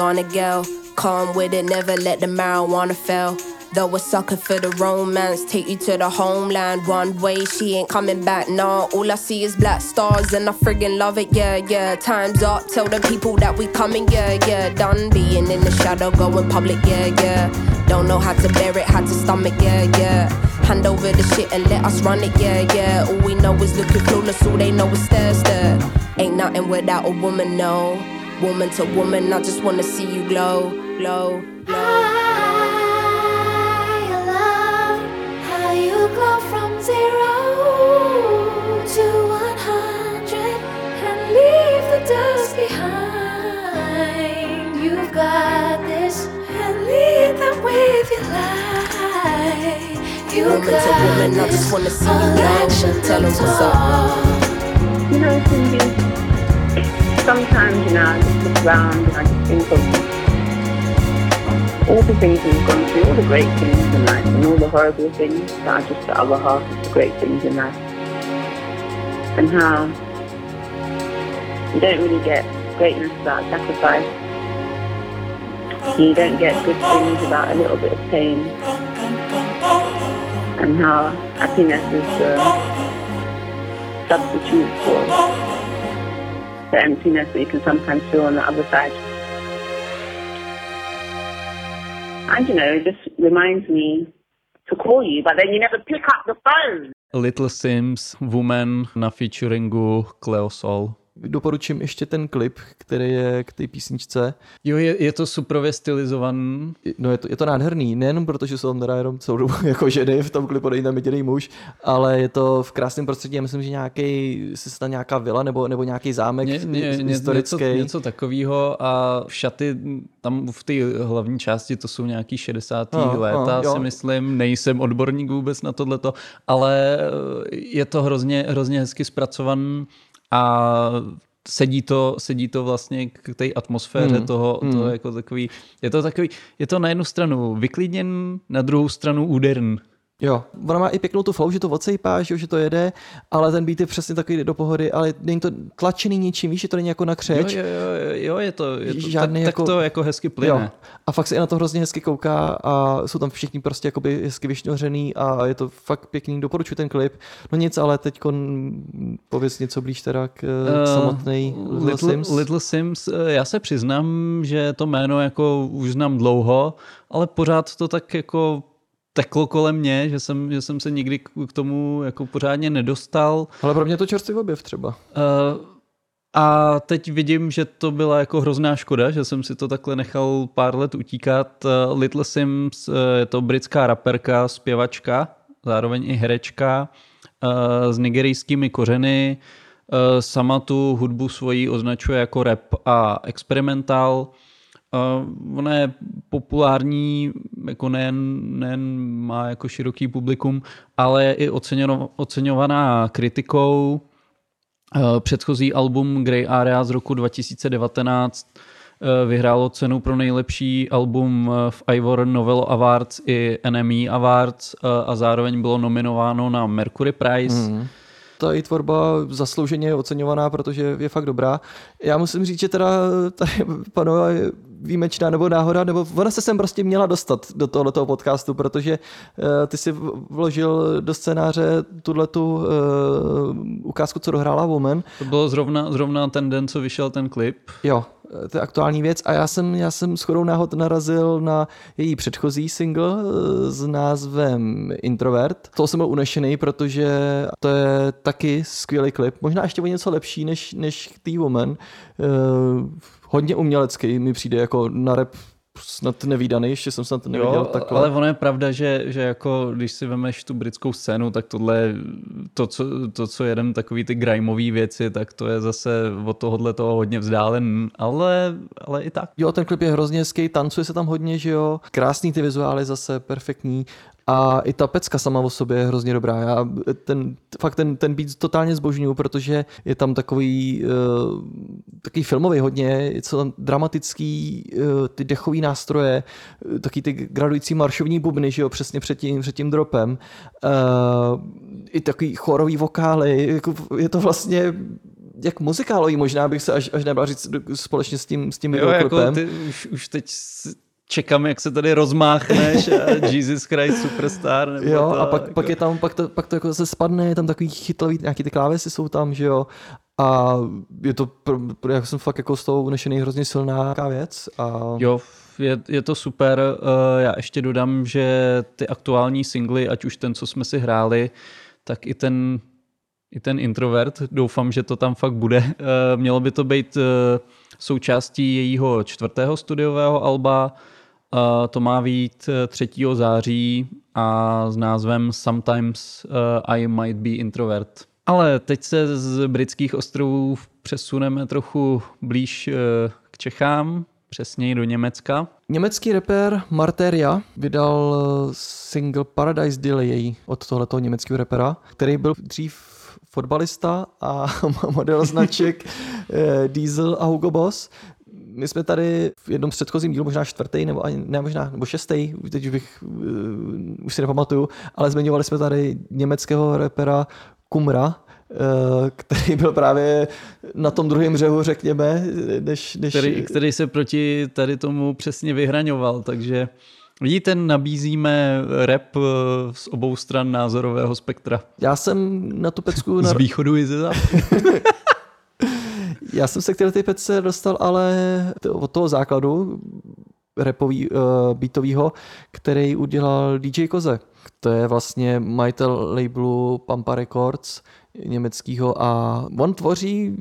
Gonna girl, calm with it, never let the marijuana fail. Though a sucker for the romance, take you to the homeland. One way, she ain't coming back, nah. All I see is black stars, and I friggin' love it, yeah, yeah. Time's up, tell the people that we coming, yeah, yeah. Done being in the shadow, going public, yeah, yeah. Don't know how to bear it, how to stomach, yeah, yeah. Hand over the shit and let us run it, yeah, yeah. All we know is looking clueless, all they know is stare, stare. Ain't nothing without a woman, no. Woman to woman, I just wanna see you glow, glow, glow. I love how you go from zero to one hundred and leave the dust behind. You've got this and lead them with your light. You Woman to got woman, I this just wanna see you all glow. action, Tell 'em no what's up. You know, Cindy, sometimes, you know, I just look around and I just think of all the things we've gone through, all the great things in life, and all the horrible things that are just the other half of the great things in life. And how you don't really get greatness without sacrifice. You don't get good things without a little bit of pain. And how happiness is the substitute for the emptiness that you can sometimes feel on the other side. And you know, it just reminds me to call you, but then you never pick up the phone. Little Sims, Woman na featuringu Cleo Sol. Doporučím ještě ten klip, který je k té písničce. Jo, je, je to suprově stylizovaný. No je to, je to nádherný, nejenom protože se tam teda jenom celou dobu jako ženy v tom klipu, není tam jediný muž, ale je to v krásném prostředí, já myslím, že nějaký, se tam nějaká vila nebo, nebo nějaký zámek Ně, ně, ně, historický. něco, něco takového a šaty tam v té hlavní části to jsou nějaký 60. No, léta, no, si myslím, nejsem odborník vůbec na tohleto, ale je to hrozně, hrozně hezky zpracovaný a sedí to, sedí to vlastně k té atmosféře Hmm, toho, hmm. toho jako takový, je to takový, je to na jednu stranu vyklidněn, na druhou stranu úderný. Jo, ona má i pěknou tu flow, že to odsejpá, že, že to jede, ale ten beat je přesně takový do pohody, ale není to tlačený ničím, víš, že to není jako na Jo, křeč. jo, jo, jo, je to, je to Žádný tak, jako- tak to jako hezky plyne. Jo. A fakt se i na to hrozně hezky kouká a jsou tam všichni prostě jakoby hezky vyšňořený a je to fakt pěkný, doporučuji ten klip. No nic, ale teď pověz něco blíž teda k, uh, Eh, samotný Little, Sims. Little Sims, eh, já se přiznám, že to jméno jako už znám dlouho, ale pořád to tak jako teklo kolem mě, že jsem, že jsem se nikdy k tomu jako pořádně nedostal. Ale pro mě to čerstvý objev třeba. Eh, A teď vidím, že to byla jako hrozná škoda, že jsem si to takhle nechal pár let utíkat. Eh, Little Sims eh, je to britská raperka, zpěvačka, zároveň i herečka s nigerijskými kořeny. Sama tu hudbu svoji označuje jako rap a experimentál. Uh, ona je populární, jako nejen, nejen má jako široký publikum, ale je i oceněno, oceňovaná kritikou. Uh, předchozí album Grey Area z roku 2019 uh, vyhrálo cenu pro nejlepší album v Ivor Novello Awards i NME Awards uh, a zároveň bylo nominováno na Mercury Prize. Mm. Ta její tvorba zaslouženě oceňovaná, protože je fakt dobrá. Já musím říct, že teda tady panuje výjimečná nebo náhoda, nebo ona se sem prostě měla dostat do tohoto podcastu, protože uh, ty si vložil do scénáře tuhle tu uh, ukázku, co dohrála Woman. To bylo zrovna, zrovna ten den, co vyšel ten klip. Jo, to je aktuální věc a já jsem, já jsem shodou náhod narazil na její předchozí single eh, s názvem Introvert. To jsem byl unešený, protože to je taky skvělý klip, možná ještě o něco lepší než, než The Woman. Eh, hodně umělecký mi přijde jako na rap snad nevýdaný, ještě jsem snad neviděl Jo, takhle. ale ono je pravda, že, že jako když si vemeš tu britskou scénu, tak tohle, to, co, to, co jedem takový ty grimeové věci, tak to je zase od tohohle toho hodně vzdálen, ale, ale i tak. Jo, ten klip je hrozně hezký, tancuje se tam hodně, že jo. Krásný ty vizuály zase, perfektní. A i ta pecka sama o sobě je hrozně dobrá. Já ten, fakt ten, ten beat totálně zbožňuju, protože je tam takový, uh, takový filmový hodně, je to tam dramatický, uh, ty dechový nástroje, uh, taky ty gradující maršovní bubny, že jo, přesně před tím, před tím dropem. Uh, I takový chorový vokály, jako je to vlastně jak muzikálový možná bych se až, až nebral říct společně s tím, s tím Jo, jako ty, už, už teď čekám, jak se tady rozmáchneš a Jesus Christ Superstar. Nebo Jo, to, a pak, jako. pak je tam, pak to, pak to jako zase spadne, je tam takový chytlavý, nějaký ty klávesy jsou tam, že jo, a je to, jak jsem fakt jako z toho unešený hrozně silná věc a Jo, je, je to super. Eh, Já ještě dodám, že ty aktuální singly, ať už ten, co jsme si hráli, tak i ten, i ten introvert, doufám, že to tam fakt bude. Eh, Mělo by to být eh, součástí jejího čtvrtého studiového alba. Eh, To má být eh, 3. září a s názvem Sometimes eh, I Might Be Introvert. Ale teď se z britských ostrovů přesuneme trochu blíž eh, k Čechám, přesněji do Německa. Německý rapper Marteria vydal eh, single Paradise Delay od tohoto německého rapera, který byl dřív fotbalista a model značek eh, Diesel a Hugo Boss. My jsme tady v jednom z předchozím dílu, možná čtvrtý, nebo ani, ne, možná, nebo šestý, teď už bych, uh, už si nepamatuju, ale zmiňovali jsme tady německého repera Kumra, uh, který byl právě na tom druhém břehu, řekněme, než... než Který, který se proti tady tomu přesně vyhraňoval, takže vidíte, nabízíme rap eh, z obou stran názorového spektra. Já jsem na tu pecku... Z Na... východu i ze západu. Já jsem se k této pece dostal ale od toho základu repový, uh, beatovýho, který udělal DJ Koze. To je vlastně majitel labelu Pampa Records německého a on tvoří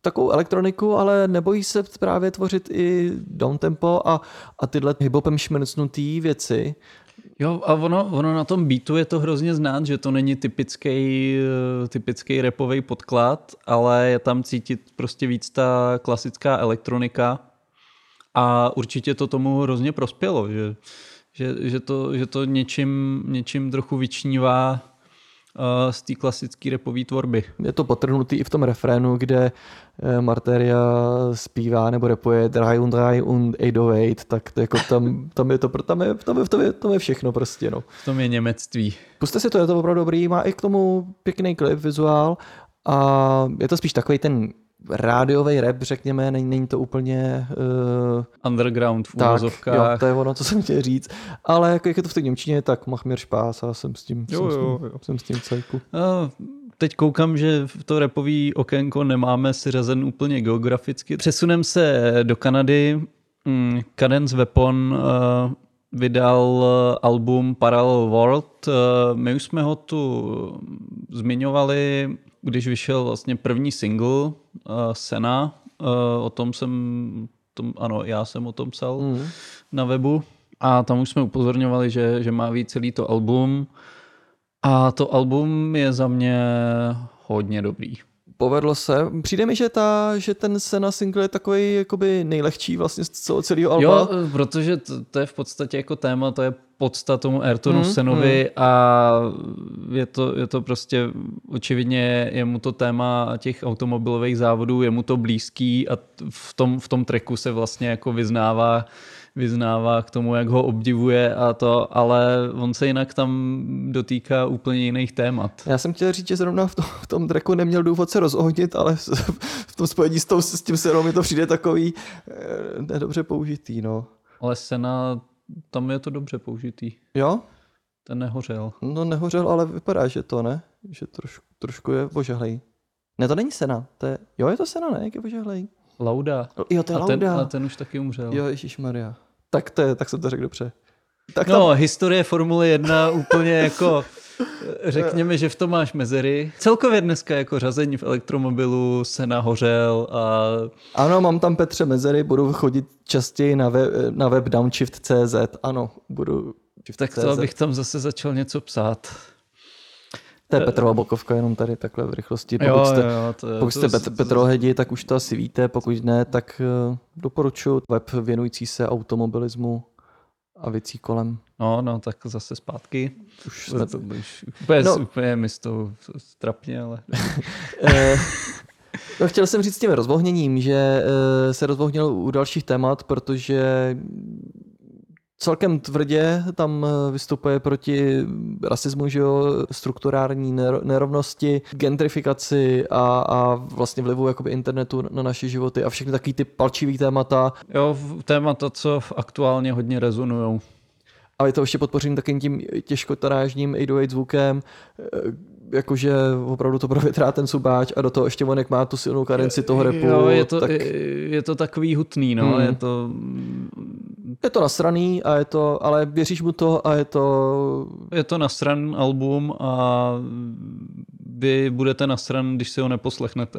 takovou elektroniku, ale nebojí se právě tvořit i downtempo a, a tyhle hiphopem šmrcnutý věci. Jo, a ono, ono na tom beatu je to hrozně znát, že to není typický, eh, typický repový podklad, ale je tam cítit prostě víc ta klasická elektronika. A určitě to tomu hrozně prospělo, že, že, že, to, že to něčím, něčím trochu vyčnívá z té klasické repové tvorby. Je to potrhnutý i v tom refrénu, kde eh, Marteria zpívá nebo repuje Dry und Dry und 808, tak to jako tam, tam, je to, tam, je, tam, je, tam, je, tam je všechno prostě. No. V tom je němectví. Puste si to, je to opravdu dobrý, má i k tomu pěkný klip, vizuál a je to spíš takový ten rádiový rap, řekněme, není, není to úplně uh, Underground v tak, jo, to je ono, co jsem chtěl říct. Ale jako, jak je to v té Němčině, tak mach mir Spaß a jsem s tím, Jo, jsem, s jo, tím, jo. jsem s tím. No, teď koukám, že v to repový okénko nemáme si řazen úplně geograficky. Přesunem se do Kanady. Mm, Cadence Weapon uh, vydal eh, album Parallel World. My už jsme ho tu zmiňovali, když vyšel vlastně první single uh, Sena. Uh, o tom jsem, tom, ano, já jsem o tom psal Mm. na webu a tam už jsme upozorňovali, že, že má víc celý to album a to album je za mě hodně dobrý. Povedlo se. Přijde mi, že, ta, že ten Sena single je takový jakoby nejlehčí vlastně z celého- alba. Jo, protože to, to je v podstatě jako téma, to je podsta tomu Ayrtonu Mm, mm, Senovi mm. a je to, je to prostě očividně je mu to téma těch automobilových závodů, je mu to blízký a v tom, v tom tracku se vlastně jako vyznává vyznává k tomu, jak ho obdivuje a to, ale on se jinak tam dotýká úplně jiných témat. Já jsem chtěl říct, že zrovna v tom, v tom tracku neměl důvod se rozohnit, ale v tom spojení s, tou, s tím Senou mi to přijde takový eh, nedobře použitý, no. Ale Sena, tam je to dobře použitý. Jo? Ten nehořel. No nehořel, ale vypadá, že to, ne? Že trošku, trošku je ožehlej. Ne, to není Sena, to je, jo, je to Sena, ne? Jak je ožehlej. Lauda. Jo, to je A ten, Lauda. a ten už taky umřel. Jo, Ježíš Maria. Tak to je, tak jsem to řekl dobře. Tak No, historie Formule 1 úplně jako řekněme, že v tom máš mezery. Celkově dneska jako řazení v elektromobilu se nahořel a Ano, mám tam Petře mezery, budu chodit častěji na web, na web downshift.cz. Ano, budu tak to abych tam zase začal něco psát. To je Petrova bokovka, jenom tady takhle v rychlosti. Pokud Jo, jste, jo, to, pokud jste Pet- Petrohedi, tak už to asi víte, pokud ne, tak uh, doporučuji web věnující se automobilismu a věcí kolem. No, no, tak zase zpátky. Už jsme To, už, úplně, No. úplně mi z toho trapně, ale... Eh, No, chtěl jsem říct s tím rozvohněním, že eh, se rozvohnil u dalších témat, protože celkem tvrdě tam eh, vystupuje proti rasismu, že jo, strukturální ner- nerovnosti, gentrifikaci a, a vlastně vlivu jakoby internetu na naše životy a všechny takový ty palčivý témata. Jo, témata, co aktuálně hodně rezonujou. A je to ještě podpořím takým tím těžkotarážním 808 zvukem, jakože opravdu to provětrá ten subáč a do toho ještě on, jak má tu silnou kadenci toho repu, Jo, je to, tak je to takový hutný, no, Hmm. je to... je to nasraný, a je to, ale věříš mu to a je to Je to nasran album a vy budete nasran, když si ho neposlechnete.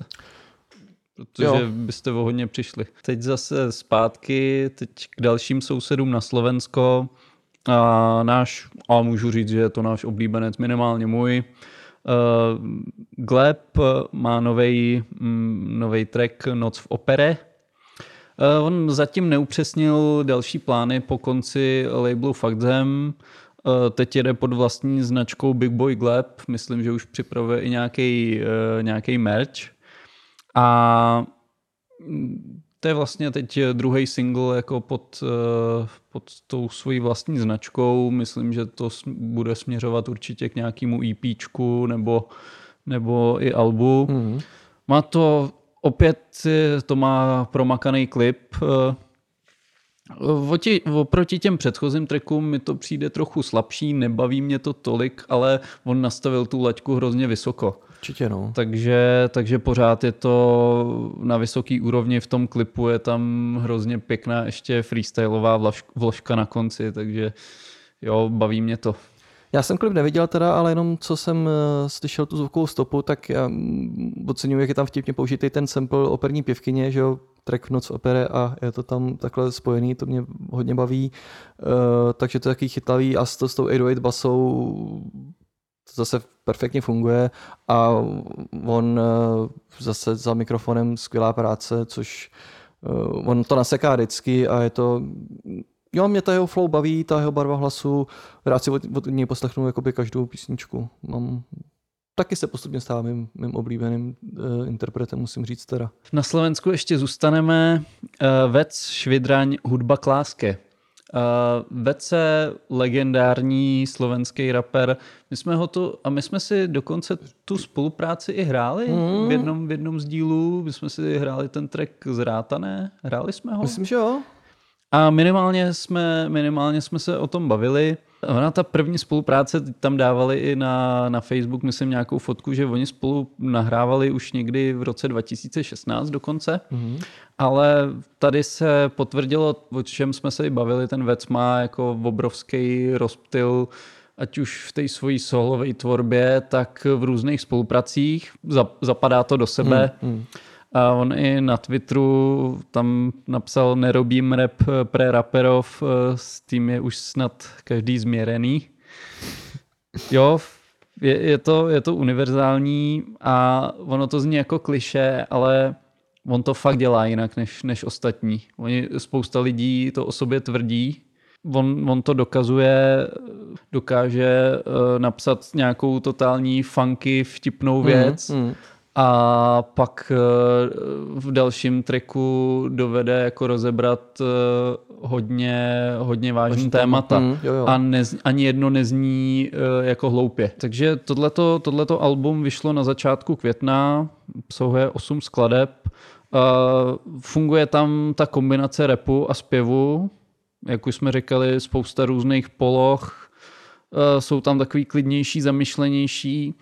Protože jo. byste o hodně přišli. Teď zase zpátky, teď k dalším sousedům na Slovensko. A náš, a můžu říct, že je to náš oblíbenec, minimálně můj. Uh, Gleb má nový nový track Noc v opere. Uh, on zatím neupřesnil další plány po konci labelu. Uh, teď jede pod vlastní značkou Big Boy Gleb. Myslím, že už připravuje i nějaký nějaký merch. A mm, to je vlastně teď druhý single jako pod, eh, pod tou svojí vlastní značkou. Myslím, že to bude směřovat určitě k nějakému EPčku nebo, nebo i albu. Mhm. Má to opět, eh, to má promakaný klip. eh, Oti, oproti těm předchozím trackům mi to přijde trochu slabší, nebaví mě to tolik, ale on nastavil tu laťku hrozně vysoko. Určitě no. Takže, takže pořád je to na vysoký úrovni v tom klipu, je tam hrozně pěkná ještě freestyleová vlož- vložka na konci, takže jo, baví mě to. Já jsem klip neviděl teda, ale jenom co jsem eh, slyšel tu zvukovou stopu, tak já mm, oceňuji, jak je tam vtipně použitý ten sample operní pěvkyně, že jo, track Noc opere a je to tam takhle spojený, to mě hodně baví. Uh, takže to je takový chytlavý a s, to, s tou 808 basou to zase perfektně funguje a on uh, zase za mikrofonem skvělá práce, což uh, on to naseká vždycky a je to Jo, mě ta jeho flow baví, ta jeho barva hlasu, rád si od, od něj poslechnu jakoby každou písničku. Mám, taky se postupně stává mým, mým oblíbeným uh, interpretem, musím říct teda. Na Slovensku ještě zůstaneme. Uh, Vec, Švidraň, hudba Kláske. Uh, Vec je legendární slovenský rapper. My jsme ho tu, a my jsme si dokonce tu spolupráci i hráli Mm. v, jednom, v jednom z dílů. My jsme si hráli ten track z Rátané. Hráli jsme ho? Myslím, že jo. A minimálně jsme, minimálně jsme se o tom bavili. Ona ta první spolupráce, tam dávali i na, na Facebook, myslím, nějakou fotku, že oni spolu nahrávali už někdy v roce 2016 dokonce. Mm-hmm. Ale tady se potvrdilo, o čem jsme se i bavili, ten Vec má jako obrovský rozptyl, ať už v té svojí solové tvorbě, tak v různých spolupracích. Zap- Zapadá to do sebe. Hmm. A on i na Twitteru tam napsal nerobím rap pre raperov, eh, s tím je už snad každý změrený. Jo, je, je, to, je to univerzální a ono to zní jako kliše, ale on to fakt dělá jinak než, než ostatní. Oni, spousta lidí to o sobě tvrdí, on, on to dokazuje, dokáže uh, napsat nějakou totální funky, vtipnou věc Mm. A pak eh, v dalším tracku dovede jako rozebrat eh, hodně, hodně vážný Vážný témata téma. Mm, jo, jo. a nez, ani jedno nezní eh, jako hloupě. Takže tohleto, tohleto album vyšlo na začátku května, obsahuje 8 skladeb. Eh, Funguje tam ta kombinace repu a zpěvu, jak už jsme říkali, spousta různých poloh, jsou tam takový klidnější, zamyšlenější,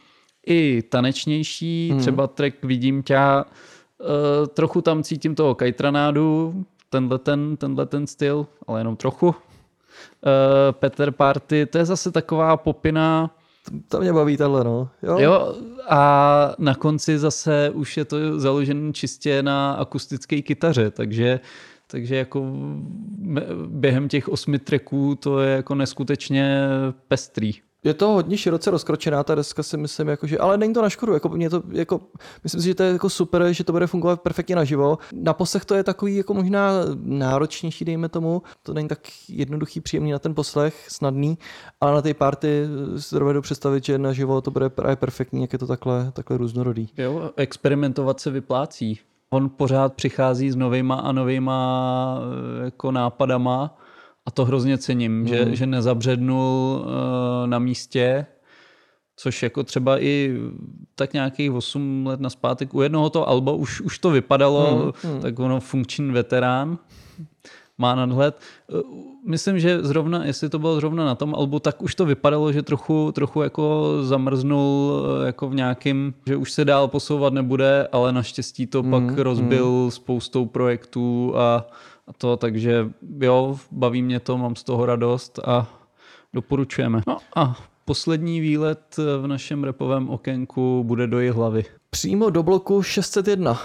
i tanečnější, hmm. třeba track Vidím tě, eh, trochu tam cítím toho kajtranádu, tenhle ten, tenhle ten styl, ale jenom trochu. Eh, Peter Party, to je zase taková popina, To mě baví tahle, no. Jo? Jo, a na konci zase už je to založené čistě na akustické kytaře, takže, takže jako během těch osmi tracků to je jako neskutečně pestrý. Je to hodně široce rozkročená ta deska si myslím, jako, že, ale není to na škodu. Jako, mě to, jako, myslím si, že to je jako super, že to bude fungovat perfektně naživo. Na poslech to je takový jako možná náročnější, dejme tomu. To není tak jednoduchý, příjemný na ten poslech, snadný, ale na té party si dovedu představit, že naživo to bude právě perfektní, jak je to takhle, takhle různorodý. Jo, experimentovat se vyplácí. On pořád přichází s novýma a novýma eh, jako nápadama a to hrozně cením, mm. že, že nezabřednul uh, na místě, což jako třeba i tak nějakých 8 let naspátek u jednoho toho alba už, už to vypadalo, mm. tak ono funkční veterán má nadhled. Eh, Myslím, že zrovna, jestli to bylo zrovna na tom albu, tak už to vypadalo, že trochu, trochu jako zamrznul eh, jako v nějakým, že už se dál posouvat nebude, ale naštěstí to mm, pak rozbil mm. spoustou projektů a, a to, takže jo, baví mě to, mám z toho radost a doporučujeme. No a poslední výlet v našem repovém okénku bude do hlavy. Přímo do bloku 601.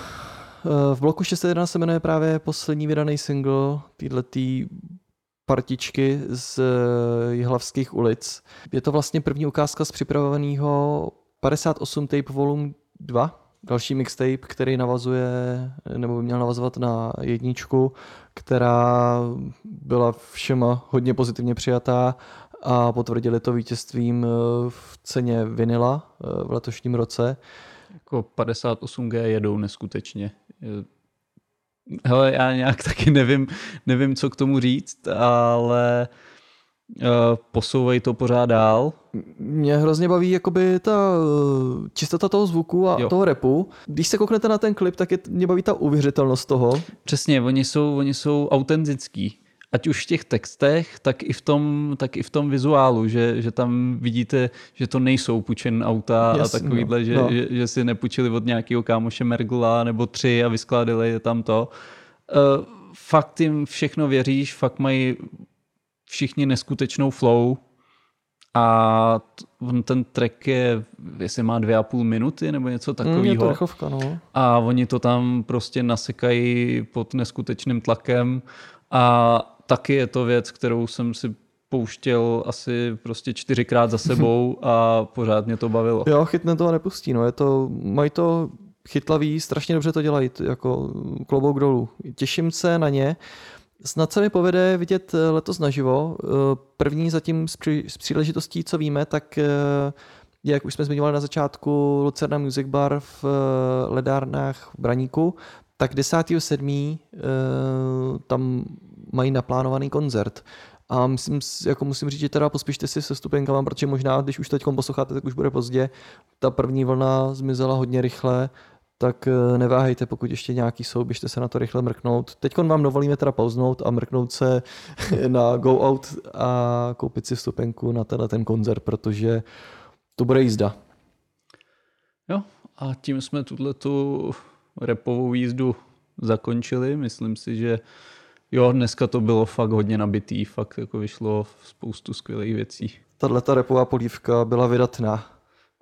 Eh, V bloku 601 se jmenuje právě poslední vydaný single této partičky z eh, Jihlavských ulic. Je to vlastně první ukázka z připravovaného 58 tape volume 2, další mixtape, který navazuje, nebo by měl navazovat na jedničku, která byla všema hodně pozitivně přijatá a potvrdili to vítězstvím eh, v ceně vinila eh, v letošním roce. Jako 58G jedou neskutečně. Je- Hele, já nějak taky nevím, nevím, co k tomu říct, ale uh, posouvají to pořád dál. Mě hrozně baví jakoby ta eh, čistota toho zvuku a Jo. toho repu. Když se kouknete na ten klip, tak je, mě baví ta uvěřitelnost toho. Přesně, oni jsou, oni jsou autentický. Ať už v těch textech, tak i v tom, tak i v tom vizuálu, že, že tam vidíte, že to nejsou půjčen auta a Jasně, takovýhle, no, že, no. že, že si nepůjčili od nějakého kámoše Mergla nebo tři a vyskládali je tam to. Uh, fakt jim všechno věříš, fakt mají všichni neskutečnou flow a ten track je, jestli má dvě a půl minuty nebo něco Mm, je to takového. no. A oni to tam prostě nasekají pod neskutečným tlakem a taky je to věc, kterou jsem si pouštěl asi prostě čtyřikrát za sebou a pořád mě to bavilo. Jo, chytne to a nepustí, no. Je to, mají to chytlavý, strašně dobře to dělají, jako klobouk dolů. Těším se na ně. Snad se mi povede vidět eh, letos naživo. Eh, První zatím z, příležitostí, co víme, tak eh, jak už jsme zmiňovali na začátku, Lucerna Music Bar v ledárnách v Braníku, tak 10.7. eh, tam mají naplánovaný koncert. A myslím, jako musím říct, že teda pospíšte si se stupenkama, protože možná, když už teď posloucháte, tak už bude pozdě. Ta první vlna zmizela hodně rychle, tak eh, neváhejte, pokud ještě nějaký jsou, běžte se na to rychle mrknout. Teď vám dovolíme teda pauznout a mrknout se na Go Out a koupit si vstupenku na tenhle ten koncert, protože to bude jízda. Jo, a tím jsme tuhle tu repovou jízdu zakončili. Myslím si, že jo, dneska to bylo fakt hodně nabitý, fakt jako vyšlo spoustu skvělých věcí. Tahle ta repová polívka byla vydatná.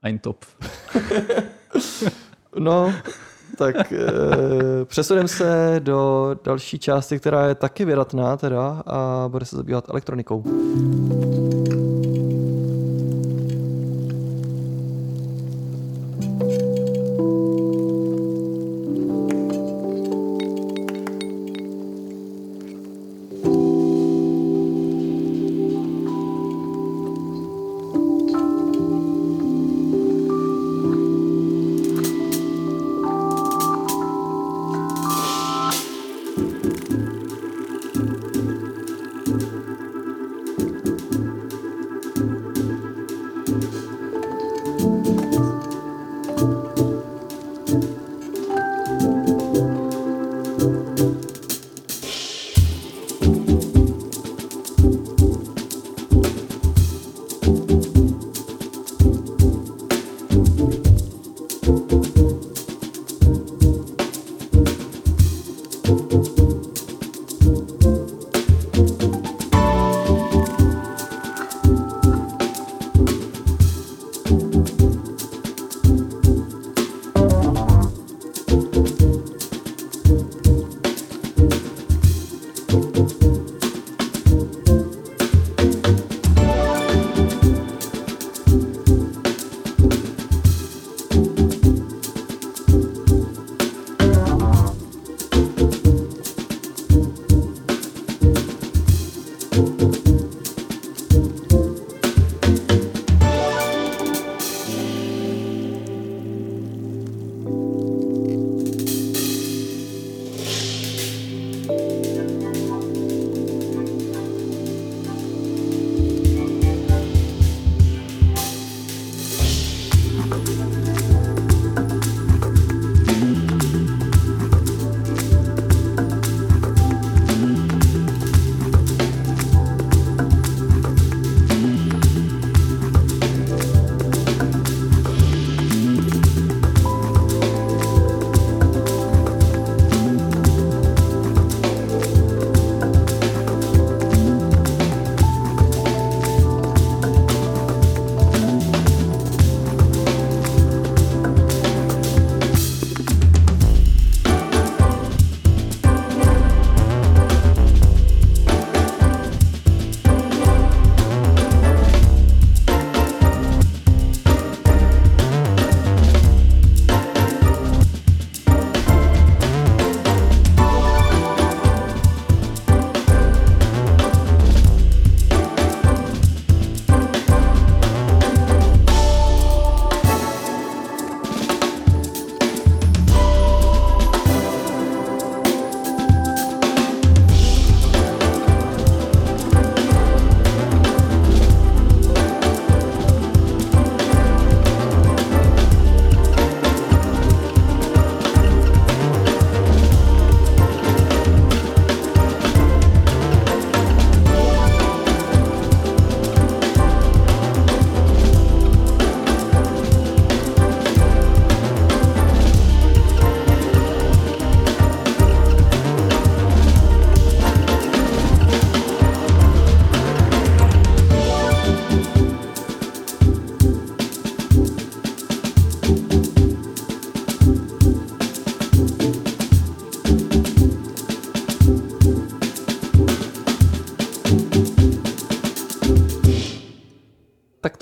Ein top. No, tak e, přesuneme se do další části, která je taky vydatná teda a bude se zabývat elektronikou.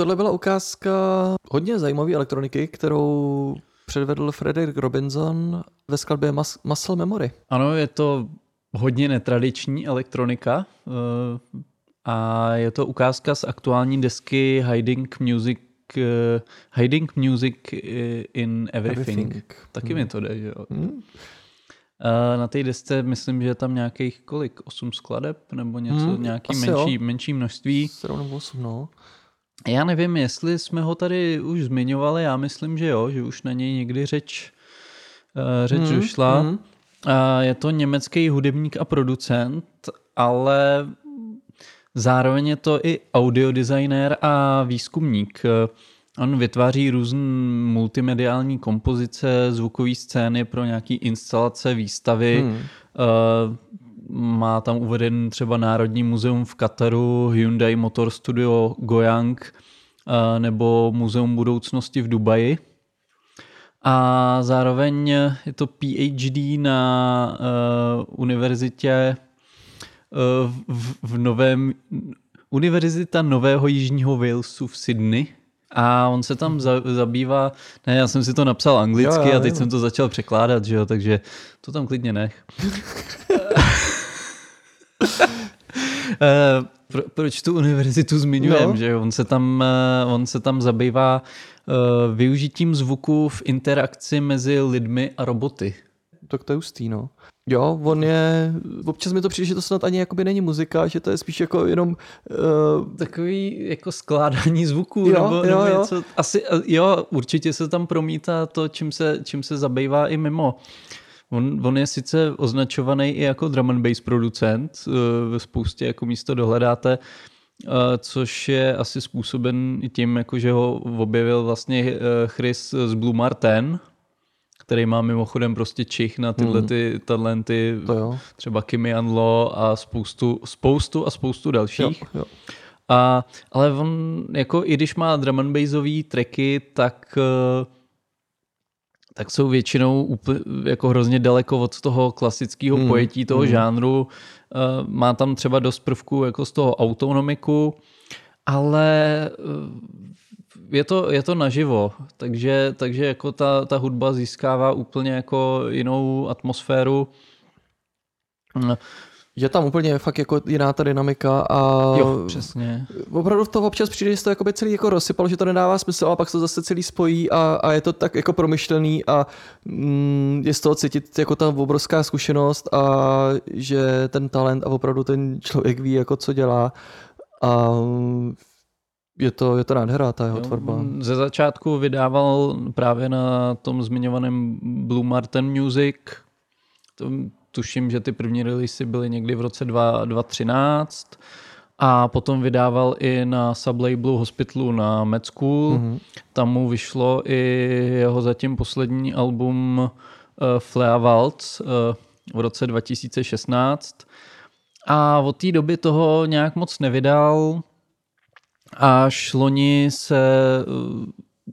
Tohle byla ukázka hodně zajímavé elektroniky, kterou předvedl Frederick Robinson ve skladbě Mus- Muscle Memory. Ano, je to hodně netradiční elektronika eh, a je to ukázka z aktuální desky Hiding Music eh, Hiding Music eh, in Everything. Everything. Taky mi to jde, že jo. Hmm. A Na té desce myslím, že je tam nějakých kolik? Osm skladeb nebo něco, Hmm, nějaký menší, jo. menší množství. 7 nebo 8, no. Já nevím, jestli jsme ho tady už zmiňovali, já myslím, že jo, že už na něj někdy řeč, uh, řeč Mhm, došla. A je to německý hudebník a producent, ale zároveň je to i audiodesignér a výzkumník. Eh, On vytváří různé multimediální kompozice, zvukové scény pro nějaké instalace, výstavy. Hmm. Má tam uveden třeba Národní muzeum v Kataru, Hyundai Motor Studio Goyang eh, nebo Muzeum budoucnosti v Dubaji. A zároveň je to PhD na uh, univerzitě uh, v, v novém Univerzita Nového Jižního Walesu v Sydney. A on se tam za, zabývá, ne, já jsem si to napsal anglicky Jo, jo, a teď jo. jsem to začal překládat, že jo, takže to tam klidně nech. Eh, Pro, proč tu univerzitu zmiňujem, No. že on se tam, eh, on se tam zabývá eh, využitím zvuku v interakci mezi lidmi a roboty. Tak to je hustý, no. Jo, on je, občas mi to přijde, že to snad ani jakoby není muzika, že to je spíš jako jenom, uh, Takový jako skládání zvuků, Jo, nebo, jo, nebo jo. něco. Asi, jo, určitě se tam promítá to, čím se, čím se zabývá i mimo. On, on je sice označovaný i jako drum and bass producent, eh, ve spoustě jako místo dohledáte, eh, což je asi způsoben i tím, jako že ho objevil vlastně eh, Chris z Blue Marten, který má mimochodem prostě čich na tyhle ty talenty, Hmm. to jo. třeba Kimi Anlo a spoustu, spoustu a spoustu Jo, dalších. jo. A, ale on, jako i když má drum and bassový tracky, tak, eh, tak jsou většinou úplně, jako hrozně daleko od toho klasického Mm, pojetí toho mm. žánru. Eh, Má tam třeba dost prvků jako z toho autonomiku, ale eh, je to, je to naživo, takže, takže jako ta, ta hudba získává úplně jako jinou atmosféru. Mm, Je tam úplně fakt jako jiná ta dynamika a Jo, přesně. opravdu to občas přijde, že se to jakoby celý jako rozsypalo, že to nedává smysl, a pak se to zase celý spojí a, a je to tak jako promyšlený a mm, je z toho cítit jako ta obrovská zkušenost a že ten talent a opravdu ten člověk ví jako co dělá a je to, je to nádhera ta jeho Jo, tvorba. on Ze začátku vydával právě na tom zmiňovaném Blue Martin Music. To, tuším, že ty první releasy byly někdy v roce 2 2013. A potom vydával i na sublabelu Hospitalu na Med School. Mhm. Tam mu vyšlo i jeho zatím poslední album uh, Flea Waltz uh, v roce 2016. A od té doby toho nějak moc nevydal. Až loni se uh,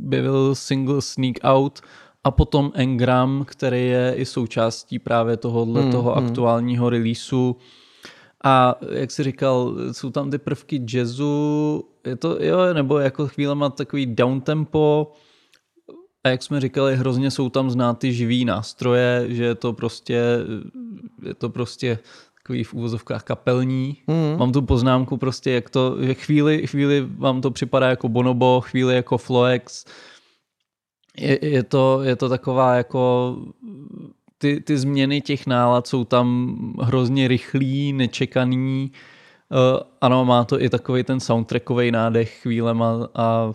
objevil single Sneak Out a potom Engram, který je i součástí právě tohohle Hmm, toho hmm. aktuálního releaseu. A jak jsi říkal, jsou tam ty prvky jazzu, je to, jo, nebo jako chvílema takový downtempo, a jak jsme říkali, hrozně jsou tam znát ty živý nástroje, že je to prostě, je to prostě takový v úvozovkách kapelní. Mhm. Mám tu poznámku prostě, jak to, že chvíli, chvíli vám to připadá jako Bonobo, chvíli jako Floex. Je, je, to, je to taková jako ty, ty změny těch nálad jsou tam hrozně rychlý, nečekaný. Uh, ano, má to i takový ten soundtrackový nádech chvílema a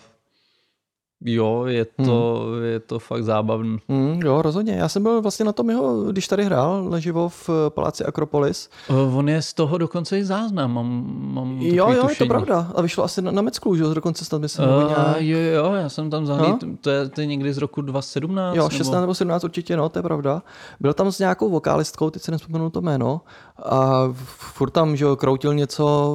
jo, je to, je to fakt zábavný. Mm, jo, rozhodně. Já jsem byl vlastně na tom jeho, když tady hrál naživo v eh, paláci Akropolis. Uh, on je z toho dokonce i záznam, mám, mám Jo, jo, je to tušení. pravda. A vyšlo asi na, na Mecku, že jo, dokonce snad myslím. nebo Uh, nějak... jo, jo, já jsem tam zahlíd, to je, to je někdy z roku 2017? Jo, nebo- 16 nebo 17 určitě, no, to je pravda. Byl tam s nějakou vokálistkou, teď se nespomenu to jméno, a furt tam, že jo, kroutil něco,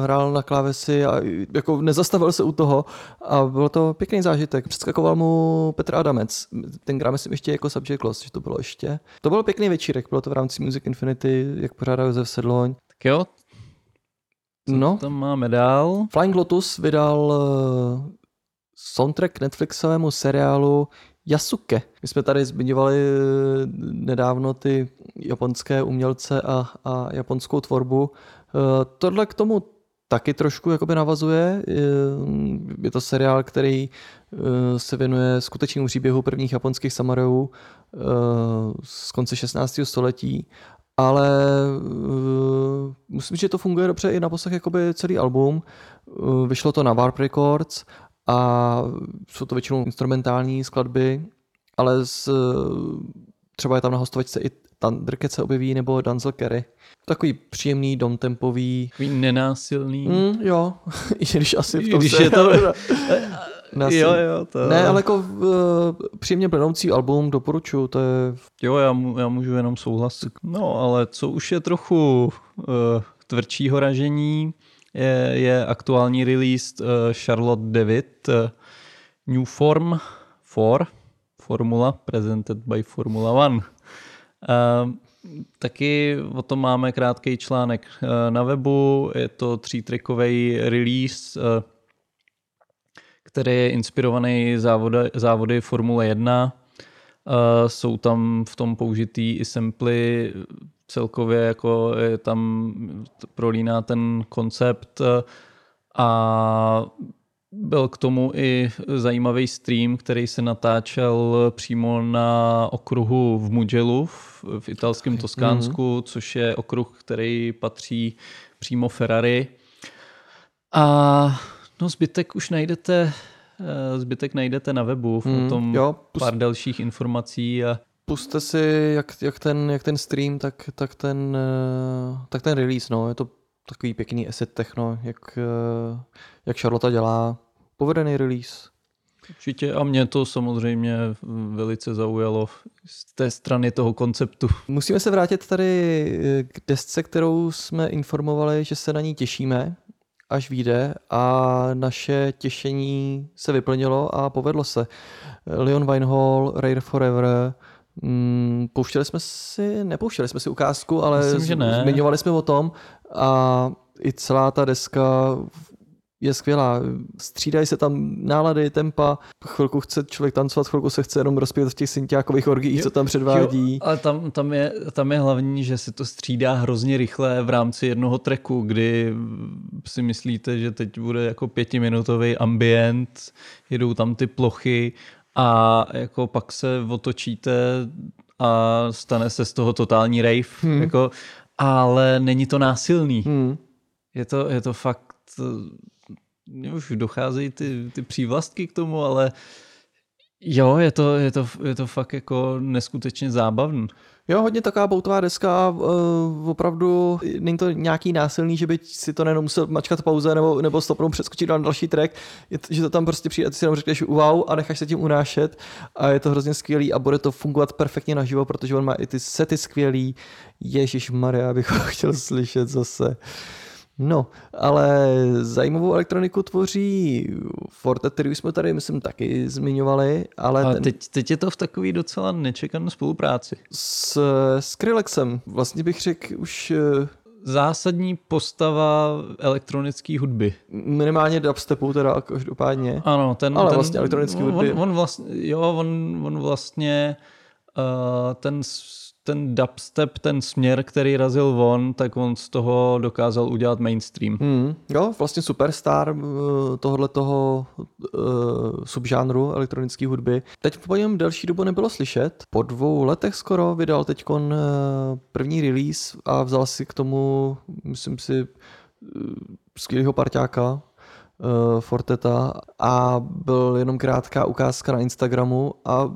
eh, hrál na klávesi a jako nezastavil se u toho a bylo to pěkný zážitek. Předskakoval mu Petr Adamec. Tenkrát myslím ještě jako Subject Loss, že to bylo ještě. To byl pěkný večírek, bylo to v rámci Music Infinity, jak pořádal Josef Sedloň. Tak jo, co No, tam máme dál? Flying Lotus vydal eh, soundtrack Netflixovému seriálu Yasuke. My jsme tady zmiňovali eh, nedávno ty japonské umělce a, a japonskou tvorbu. Eh, Tohle k tomu taky trošku jakoby navazuje. Eh, Je to seriál, který se věnuje skutečnému příběhu prvních japonských samurajů eh, z konce 16. století ale myslím, že to funguje dobře i na poslech jakoby celý album. Vyšlo to na Warp Records a jsou to většinou instrumentální skladby, ale z, třeba je tam na hostovačce i Thundercat se objeví nebo Danzel Kerry. Takový příjemný, domtempový. Takový nenásilný. Mm, jo, i když asi v tom když se... je to- Násilí. Jo, jo, to... Ne, ale jako uh, příjemně plnoucí album, doporučuji, to je Jo, já, mu, já můžu jenom souhlasit. No, ale co už je trochu uh, tvrdšího ražení, je, je aktuální release uh, Charlotte David uh, New Form 4 Formula presented by Formula One. Uh, taky o tom máme krátký článek uh, na webu, je to třítrikový release, který je inspirovaný závody, závody Formule 1. Uh, jsou tam v tom použitý i samply, celkově jako je tam prolíná ten koncept uh, a byl k tomu i zajímavý stream, který se natáčel přímo na okruhu v Mugellu v, v italském Toskánsku, mm-hmm. což je okruh, který patří přímo Ferrari. A no zbytek už najdete eh, zbytek najdete na webu, Mm, o tom jo, pust- pár dalších informací a Puste si jak, jak, ten, jak ten stream, tak, tak, ten, eh, tak ten release, no. Je to takový pěkný asset techno, jak, eh, jak Charlotte dělá. Povedený release. určitě a mě to samozřejmě velice zaujalo z té strany toho konceptu. Musíme se vrátit tady eh, k desce, kterou jsme informovali, že se na ní těšíme, až vyjde a naše těšení se vyplnilo a povedlo se. Leon Winehall, Rare Forever, mm, pouštěli jsme si, nepouštěli jsme si ukázku, ale Myslím, že ne. zmiňovali jsme o tom a i celá ta deska je skvělá. Střídají se tam nálady, tempa, chvilku chce člověk tancovat, chvilku se chce jenom rozpět v těch syntiákových orgiích, co tam předvádí. Jo, ale tam, tam, je, tam je hlavní, že se to střídá hrozně rychle v rámci jednoho treku, kdy si myslíte, že teď bude jako pětiminutový ambient, jedou tam ty plochy a jako pak se otočíte a stane se z toho totální rave. Hmm. Jako, ale není to násilný. Hmm. Je to, je to fakt, mně už docházejí ty, ty přívlastky k tomu, ale jo, je to, je to, je to fakt jako neskutečně zábavný. Jo, hodně taková boutová deska, uh, opravdu není to nějaký násilný, že by si to nejenom musel mačkat pauze nebo, nebo stopnout přeskočit na další track, je, že to tam prostě přijde, ty si jenom řekneš wow a necháš se tím unášet a je to hrozně skvělý a bude to fungovat perfektně naživo, protože on má i ty sety skvělý, Ježíš Maria, bych ho chtěl slyšet zase. No, ale zajímavou elektroniku tvoří Forte, který jsme tady, myslím, taky zmiňovali, ale A ten... teď, teď je to v takový docela nečekané spolupráci. s Skrillexem. Vlastně bych řekl už eh, Zásadní postava elektronické hudby. minimálně dubstepu teda každopádně. Ano, ten, Ale ten, vlastně elektronický hudby. on, on vlastně, jo, on, on vlastně uh, ten, ten dubstep, ten směr, který razil on, tak on z toho dokázal udělat mainstream. Hmm, jo, vlastně superstar tohle toho uh, subžánru elektronické hudby. Teď po něm delší dobu nebylo slyšet. Po dvou letech skoro vydal teď uh, první release a vzal si k tomu, myslím si, uh, skvělého parťáka, Forteta a byl jenom krátká ukázka na Instagramu a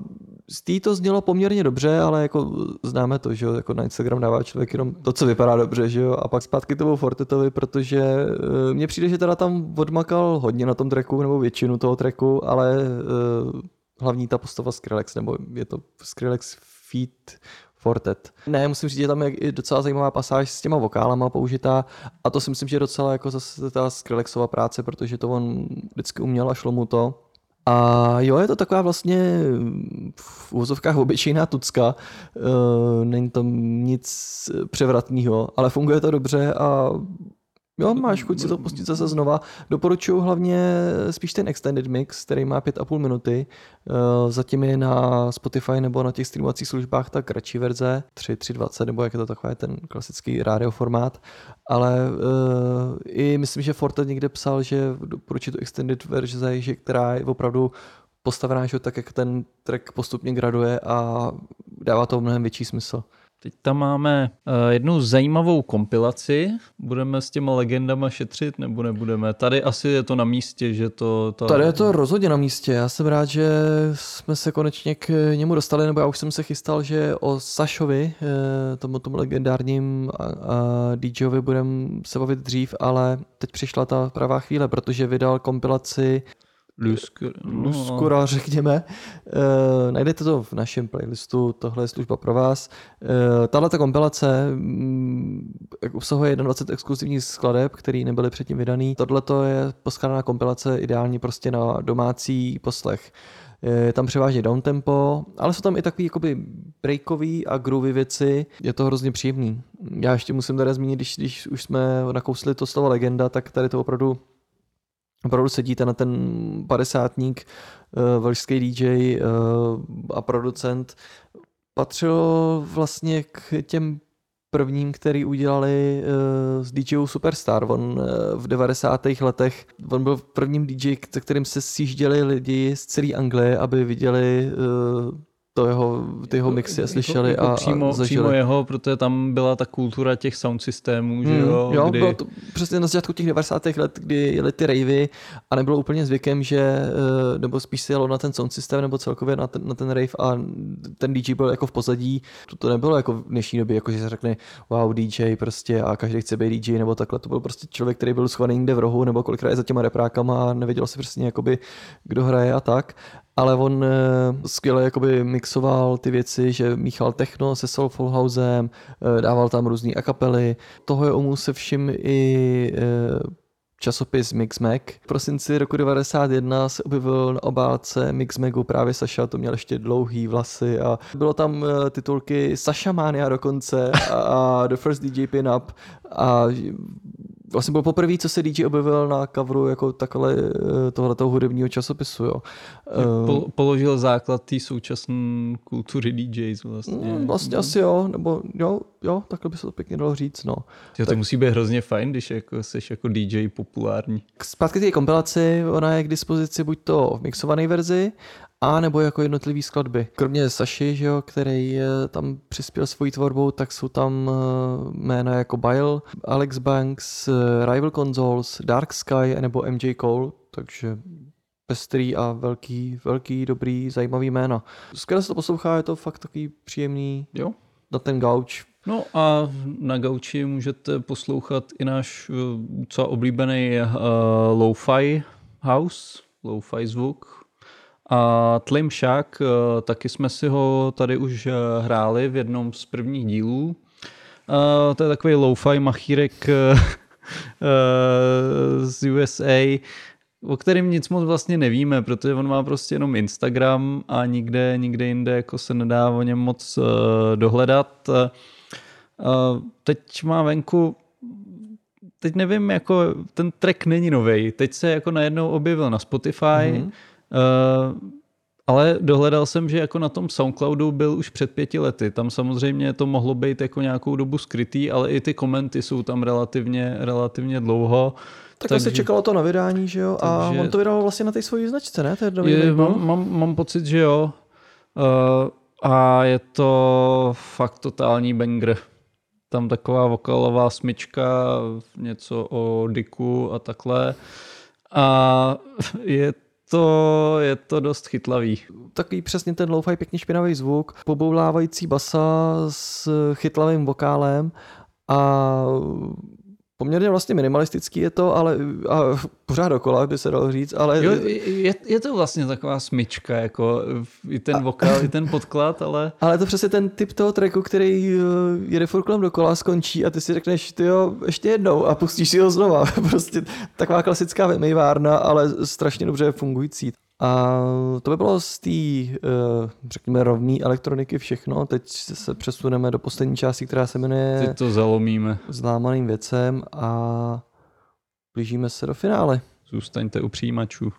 z té to znělo poměrně dobře, ale jako známe to, že jo, jako na Instagram dává člověk jenom to, co vypadá dobře, že jo, a pak zpátky to Fortetovi, protože uh, mně přijde, že teda tam odmakal hodně na tom tracku, nebo většinu toho tracku, ale uh, hlavní ta postava Skrillex, nebo je to Skrillex feat Fortet. Ne, musím říct, že tam je docela zajímavá pasáž s těma vokálama použitá a to si myslím, že je docela jako zase ta Skrillexova práce, protože to on vždycky uměl a šlo mu to. A jo, je to taková vlastně v úvozovkách obyčejná tucka, e, není tam nic převratného, ale funguje to dobře a Jo, máš chuť si to pustit zase znova. Doporučuji hlavně spíš ten extended mix, který má 5,5 minuty. Eh, zatím je na Spotify nebo na těch streamovacích službách ta kratší verze, 3, 3.20 nebo jak je to takový ten klasický radioformát. Ale uh, i myslím, že Forte někde psal, že doporučí tu extended verze, že která je opravdu postavená, že tak jak ten track postupně graduje a dává to mnohem větší smysl. Teď tam máme uh, jednu zajímavou kompilaci. Budeme s těma legendama šetřit nebo nebudeme? Tady asi je to na místě, že to... Ta... Tady je to rozhodně na místě. Já jsem rád, že jsme se konečně k němu dostali, nebo já už jsem se chystal, že o Sašovi, eh, tomu, tomu legendárním DJovi budeme se bavit dřív, ale teď přišla ta pravá chvíle, protože vydal kompilaci Luskura, no. řekněme. E, najdete to v našem playlistu, tohle je služba pro vás. E, Tahle kompilace mm, obsahuje 21 exkluzivních skladeb, které nebyly předtím vydaný. Tohle je poskládaná kompilace ideální prostě na domácí poslech. Je tam převážně downtempo, ale jsou tam i takový jakoby breakový a groovy věci. Je to hrozně příjemný. Já ještě musím teda zmínit, když, když už jsme nakousli to slovo legenda, tak tady to opravdu opravdu sedíte na ten padesátník, uh, velšský DJ uh, eh, a producent, patřil vlastně k těm prvním, který udělali uh, z DJů Superstar. On uh, v 90. letech, on byl prvním DJ, se kterým se sjížděli lidi z celé Anglie, aby viděli uh, to jeho, ty jeho jako- mixy jako, slyšeli jako, jako a, přímo, a zažili. Přímo jeho, protože tam byla ta kultura těch sound systémů, mm, že jo? Jo, kdy... bylo to přesně na začátku těch 90. let, kdy jeli ty ravey a nebylo úplně zvykem, že, eh, nebo spíš se jelo na ten sound systém nebo celkově na ten, na ten rave a ten DJ byl jako v pozadí. To, to nebylo jako v dnešní době, jako že se řekne wow DJ prostě a každý chce být DJ nebo takhle. To byl prostě člověk, který byl schovaný někde v rohu nebo kolikrát je za těma reprákama a nevěděl si přesně jakoby, kdo hraje a tak ale on uh, skvěle jakoby mixoval ty věci, že míchal techno se Soulful Housem, uh, dával tam různé akapely. Toho je omů se všim i uh, časopis Mixmag. V prosinci roku 91 se objevil na obálce Mixmagu právě Saša, to měl ještě dlouhý vlasy a bylo tam titulky Saša Mania dokonce a, a The First DJ Pin Up a vlastně byl poprvé, co se DJ objevil na coveru jako takhle eh, tohoto hudebního časopisu. Jo. Po, položil základ té současné kultury DJs vlastně. Mm, vlastně asi jo, nebo jo, jo, takhle by se to pěkně dalo říct. No. Jo, to tak. musí být hrozně fajn, když jako, jsi jako DJ populární. Zpátky k té kompilaci, ona je k dispozici buď to v mixované verzi, a nebo jako jednotlivý skladby. Kromě Saši, že jo, který tam přispěl svojí tvorbou, tak jsou tam eh, jména jako Bile, Alex Banks, eh, Rival Consoles, Dark Sky nebo MJ Cole, takže pestrý a velký, velký, dobrý, zajímavý jména. Skvěle se to poslouchá, je to fakt takový příjemný jo. na ten gauč. No a na gauči můžete poslouchat i náš eh, co oblíbený uh, lo-fi house, lo-fi zvuk, a Tlim Shack, eh, taky jsme si ho tady už eh, hráli v jednom z prvních dílů. Eh, to je takový lo-fi machírek z USA, o kterým nic moc vlastně nevíme, protože on má prostě jenom Instagram a nikde, nikde jinde jako se nedá o něm moc dohledat. Teď má venku teď nevím, jako ten track není nový. Teď se jako najednou objevil na Spotify, mm-hmm ale dohledal jsem, že jako na tom Soundcloudu byl už před pěti lety. Tam samozřejmě to mohlo být jako nějakou dobu skrytý, ale i ty komenty jsou tam relativně, relativně dlouho. Tak takže, se čekalo to na vydání, že jo? A takže, on to vydal vlastně na té svojí značce, ne? To je, je mám, mám, mám pocit, že jo. Uh, a je to fakt totální banger. Tam taková vokalová smyčka, něco o Diku a takhle. A je to, je to dost chytlavý. Takový přesně ten lo-fi pěkně špinavý zvuk, poboulávající basa s chytlavým vokálem a poměrně vlastně minimalistický je to, ale a pořád dokola by se dalo říct, ale... Jo, je, je, to vlastně taková smyčka, jako i ten a... vokál, i ten podklad, ale... Ale to přesně ten typ toho tracku, který eh, jede furt kolem dokola, skončí a ty si řekneš, ty jo, ještě jednou a pustíš si ho znova. prostě taková klasická vymývárna, ale strašně dobře fungující. A to by bylo z té, eh, řekněme, rovné elektroniky všechno. Teď se přesuneme do poslední části, která se jmenuje Teď to zalomíme. Zlámaným věcem a blížíme se do finále. Zůstaňte u přijímačů.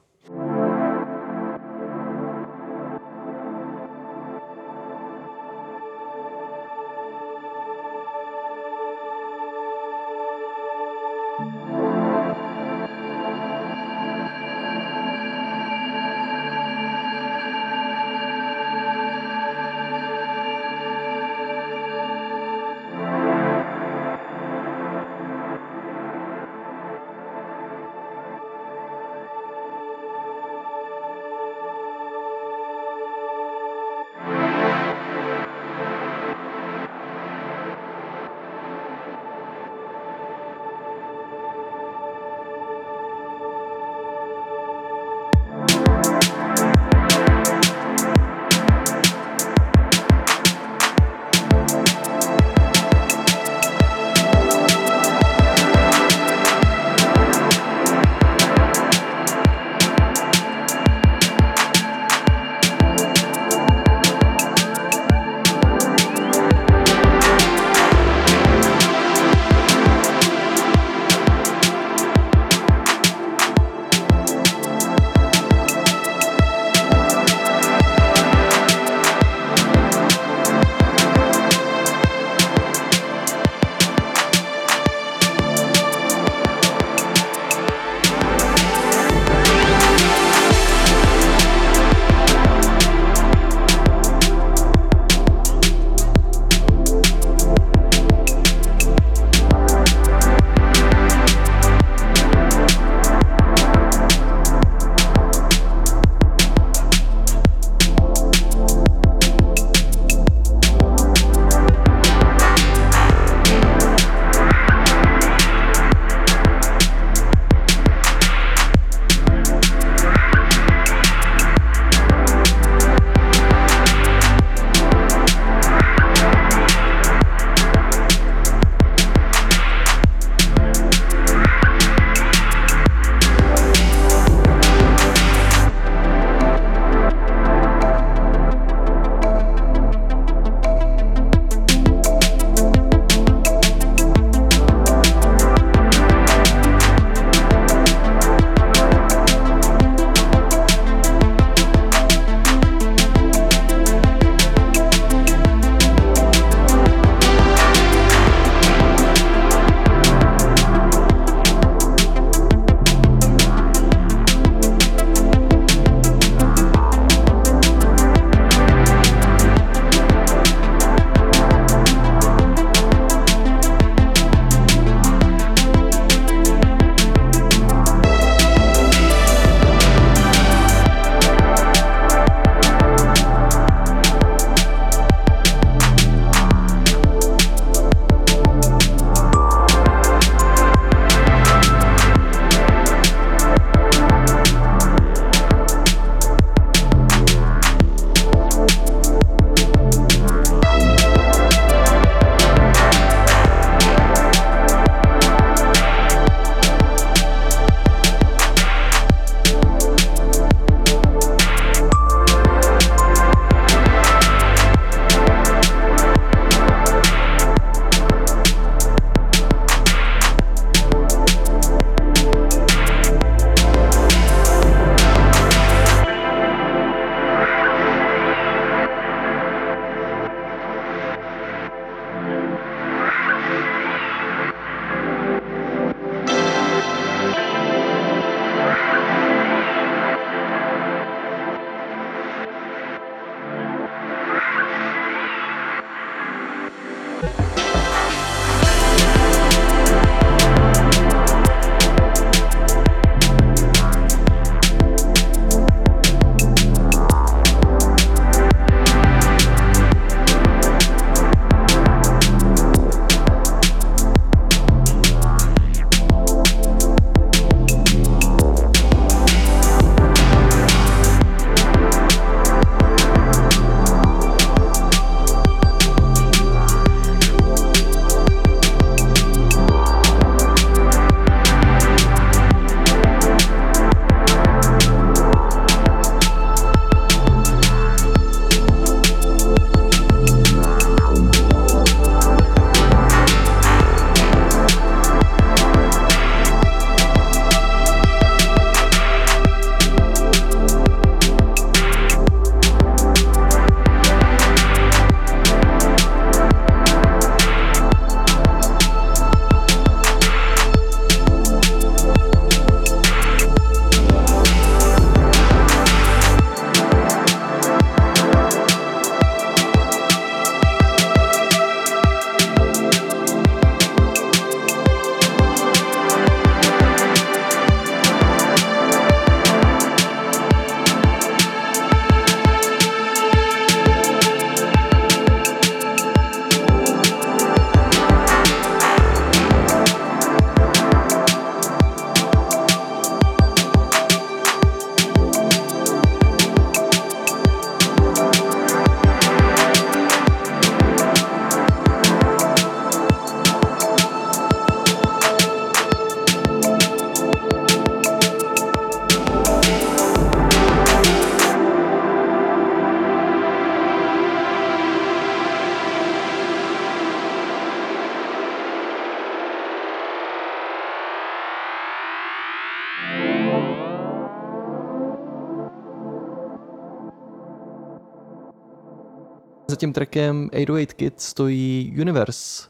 Tím trackem 808 Kid stojí Universe.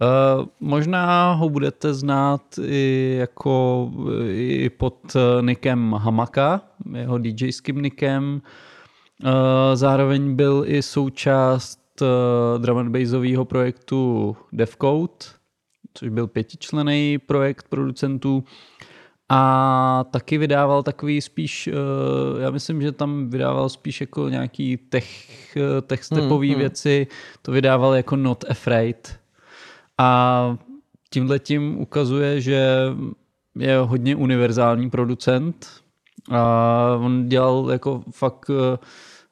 Uh, možná ho budete znát i jako i pod eh, nikem Hamaka, jeho DJským nikem. Uh, zároveň byl i součást uh, drum and bassového projektu Defcode, což byl pětičlený projekt producentů. A taky vydával takový spíš, uh, já myslím, že tam vydával spíš jako nějaký tech, tech stepový hmm, hmm. věci, to vydával jako Not Afraid. A tímhle tím ukazuje, že je hodně univerzální producent a on dělal jako fakt eh,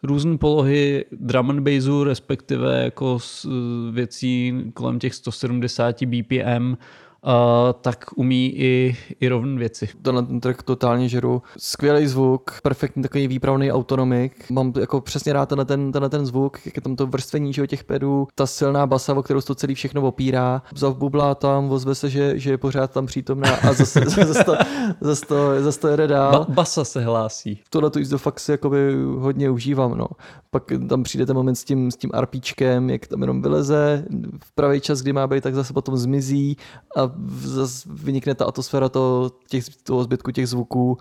různé polohy drum and bassu, respektive jako věcí kolem těch 170 BPM uh, tak umí i, i rovné věci. Tenhle ten track totálně žeru. Skvělý zvuk, perfektní takový výpravný autonomik. Mám jako přesně rád tenhle ten, tenhle ten zvuk, jak je tam to vrstvení že, těch pedů, ta silná basa, o kterou se to celý všechno opírá. Zavbublá tam, ozve se, že, že je pořád tam přítomná a zase, zase, to, zase, to, zase to jede dál. Ba- basa se hlásí. Tohle tu jízdu fakt si jakoby hodně užívám. No. Pak tam přijde ten moment s tím, s tím RPčkem, jak tam jenom vyleze v pravý čas, kdy má být, tak zase potom zmizí a zase vynikne ta atmosféra toho, těch, toho zbytku těch zvuků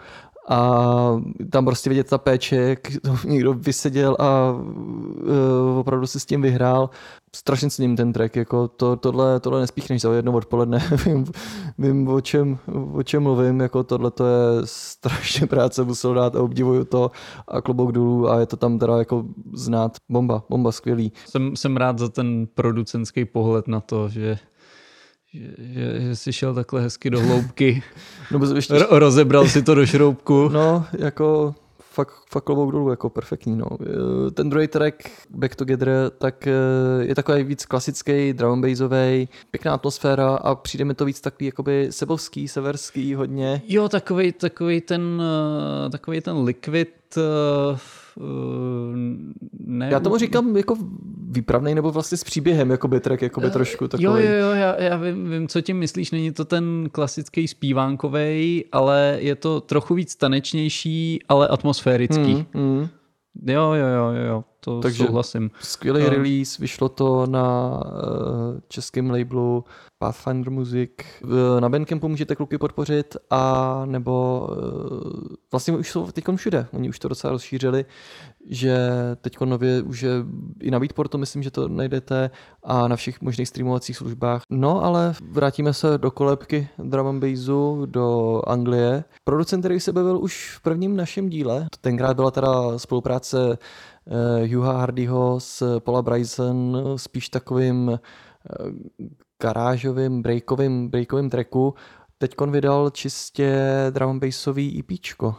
a tam prostě vidět ta péče, jak to někdo vyseděl a uh, opravdu si s tím vyhrál. Strašně s ním ten track, jako to, tohle, tohle nespíchneš za jedno odpoledne, vím, vím o, čem, o čem mluvím, jako tohle to je strašně práce musel dát a obdivuju to a klobouk dolů a je to tam teda jako znát. Bomba, bomba, skvělý. Jsem, jsem rád za ten producentský pohled na to, že že, že, že jsi šel takhle hezky do hloubky, no, ještě... Ro- rozebral si to do šroubku. No, jako fakt, fakt klobouk dolů, jako perfektní. No. Ten druhý track, Back Together, tak eh, je takový víc klasický, drum bassový, pěkná atmosféra a přijde mi to víc takový jakoby sebovský, severský hodně. Jo, takový, takový ten, eh, takový ten liquid uh ne... Já tomu říkám jako výpravný nebo vlastně s příběhem, jako track, jako by eh, trošku takový. Jo, jo, jo, já, já vím, vím, co tím myslíš, není to ten klasický zpívánkovej, ale je to trochu víc tanečnější, ale atmosférický. Hmm, hmm. Jo, jo, jo, jo, to Takže souhlasím. skvělý uh, release, vyšlo to na uh, českém labelu Pathfinder Music. Na Bandcampu můžete kluky podpořit a nebo uh, vlastně už jsou teď všude, oni už to docela rozšířili, že teď nově už je i na Beatportu, myslím, že to najdete a na všech možných streamovacích službách. No ale vrátíme se do kolebky drum and bassu, do Anglie. Producent, který se bavil už v prvním našem díle, tenkrát byla teda spolupráce Hugh'a Hardyho s Paula Bryson spíš takovým uh, garážovým, breakovým, breakovým tracku. Teď vydal čistě drum bassový EPčko.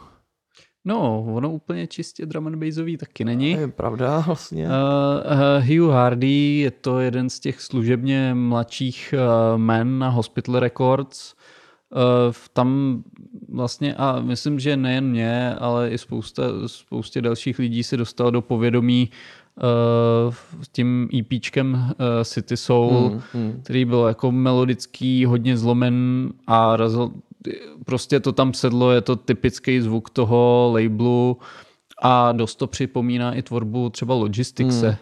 No, ono úplně čistě drum and bassový taky není. Je pravda vlastně. Uh, uh, Hugh Hardy je to jeden z těch služebně mladších uh, men na Hospital Records. Uh, tam vlastně, a myslím, že nejen mě, ale i spousta, spoustě dalších lidí se dostal do povědomí uh, tím EPčkem uh, City Soul, hmm, hmm. který byl jako melodický, hodně zlomen a razil, prostě to tam sedlo, je to typický zvuk toho labelu a dost to připomíná i tvorbu třeba Logistixe. Hmm.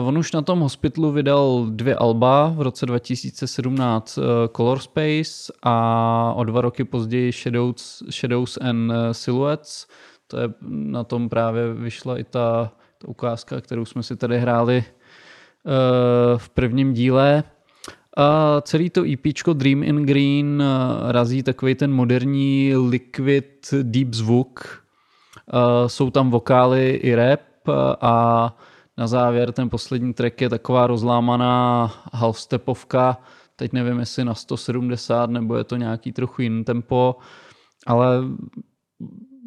Uh, on už na tom hospitalu vydal dvě alba v roce 2017 uh, Color Space a o dva roky později Shadows, Shadows and Silhouettes. To je na tom právě vyšla i ta, ukázka, kterou jsme si tady hráli uh, v prvním díle. A celý to EP Dream in Green razí takový ten moderní liquid deep zvuk. Jsou tam vokály i rap a na závěr ten poslední track je taková rozlámaná half-stepovka, teď nevím, jestli na 170 nebo je to nějaký trochu jiný tempo, ale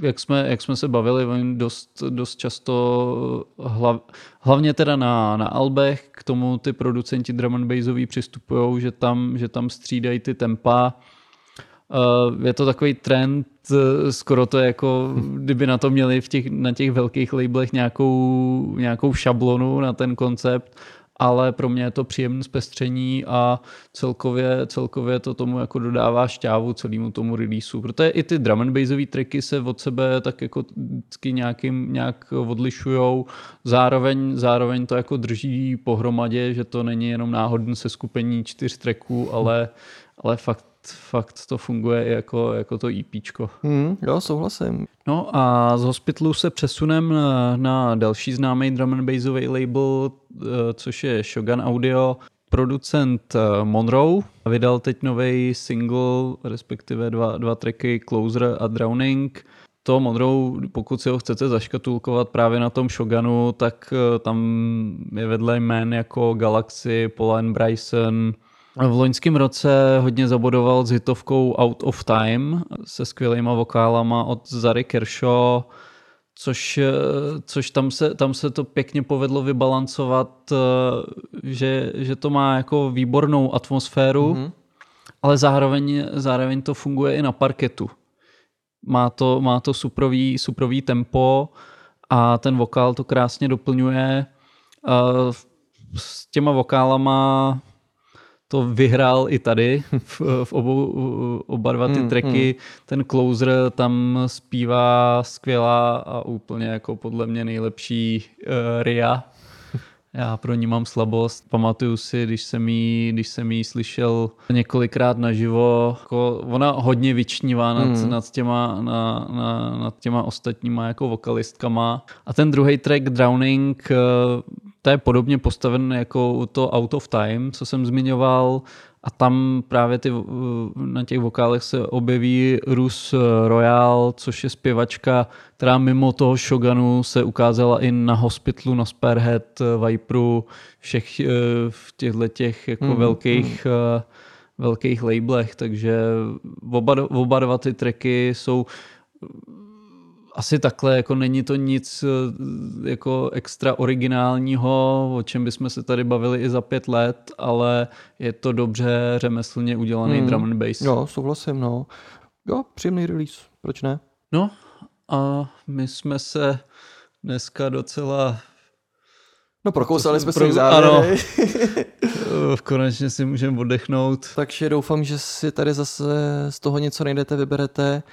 jak jsme, jak jsme se bavili, oni dost, dost často, hlav, hlavně teda na, na albech, k tomu ty producenti drum and bassový přistupují, že tam, že tam střídají ty tempa. Uh, je to takový trend, eh, skoro to je jako, kdyby na to měli v těch, na těch velkých labelech nějakou, nějakou šablonu na ten koncept ale pro mě je to příjemné zpestření a celkově, celkově to tomu jako dodává šťávu celému tomu releaseu. Protože i ty drum and bassové tracky se od sebe tak jako vždycky nějakým, nějak odlišujou. Zároveň, zároveň to jako drží pohromadě, že to není jenom náhodné se skupení čtyř tracků, ale, ale fakt fakt to funguje i jako, jako to EPčko. Hmm, jo, souhlasím. No a z Hospitalu se přesunem na, na další známý drum and bassový label, eh, což je Shogun Audio. Producent eh, Monroe vydal teď nový single, respektive dva, dva tracky Closer a Drowning. To Monroe, pokud si ho chcete zaškatulkovat právě na tom Shogunu, tak eh, tam je vedle jmén jako Galaxy, Polan Bryson, v loňském roce hodně zabodoval s hitovkou Out of Time se skvělýma vokálama od Zary Kershaw, což, což tam, se, tam se to pěkně povedlo vybalancovat, že, že to má jako výbornou atmosféru, mm-hmm. ale zároveň, zároveň to funguje i na parketu. Má to, má to suprový, suprový tempo a ten vokál to krásně doplňuje. S těma vokálama to vyhrál i tady v, v obou, oba dva ty hmm, tracky. Hmm. Ten closer tam zpívá skvělá a úplně jako podle mě nejlepší uh, Ria. Já pro ní mám slabost. Pamatuju si, když jsem jí, když jsem jí slyšel několikrát naživo, jako ona hodně vyčnívá nad, hmm. nad, těma, na, na, nad těma ostatníma jako vokalistkama. A ten druhý track Drowning to je podobně postaven jako to Out of Time, co jsem zmiňoval, a tam právě ty, na těch vokálech se objeví Rus Royal, což je zpěvačka, která mimo toho Shoganu se ukázala i na Hospitalu, na Spearhead, Viperu, všech eh, v těchto těch jako mm, velkých, mm. velkých labelech, takže oba, oba dva ty tracky jsou asi takhle, jako není to nic eh, jako extra originálního, o čem bychom se tady bavili i za pět let, ale je to dobře řemeslně udělaný hmm. drum and bass. Jo, souhlasím, no. Jo, příjemný release, proč ne? No a my jsme se dneska docela No prokousali jsme se pro... Ano, konečně si můžeme oddechnout. Takže doufám, že si tady zase z toho něco najdete, vyberete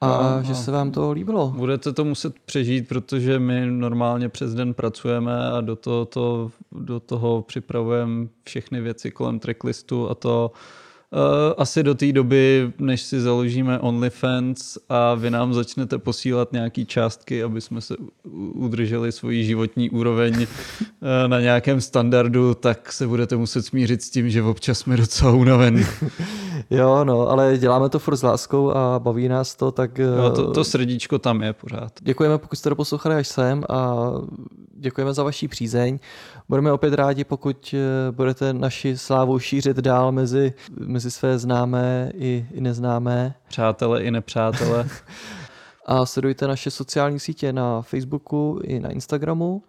a no, že se vám to líbilo. Budete to muset přežít, protože my normálně přes den pracujeme a do toho, to, do toho připravujeme všechny věci kolem tracklistu a to Uh, asi do té doby, než si založíme OnlyFans a vy nám začnete posílat nějaký částky, aby jsme se udrželi svoji životní úroveň uh, na nějakém standardu, tak se budete muset smířit s tím, že občas jsme docela unavený. jo, no, ale děláme to furt s láskou a baví nás to, tak... Jo, to, to srdíčko tam je pořád. Děkujeme, pokud jste to poslouchali až sem a děkujeme za vaši přízeň. Budeme opět rádi, pokud eh, budete naši slávu šířit dál mezi, mezi své známé i, i neznámé. Přátelé i nepřátelé. a sledujte naše sociální sítě na Facebooku i na Instagramu.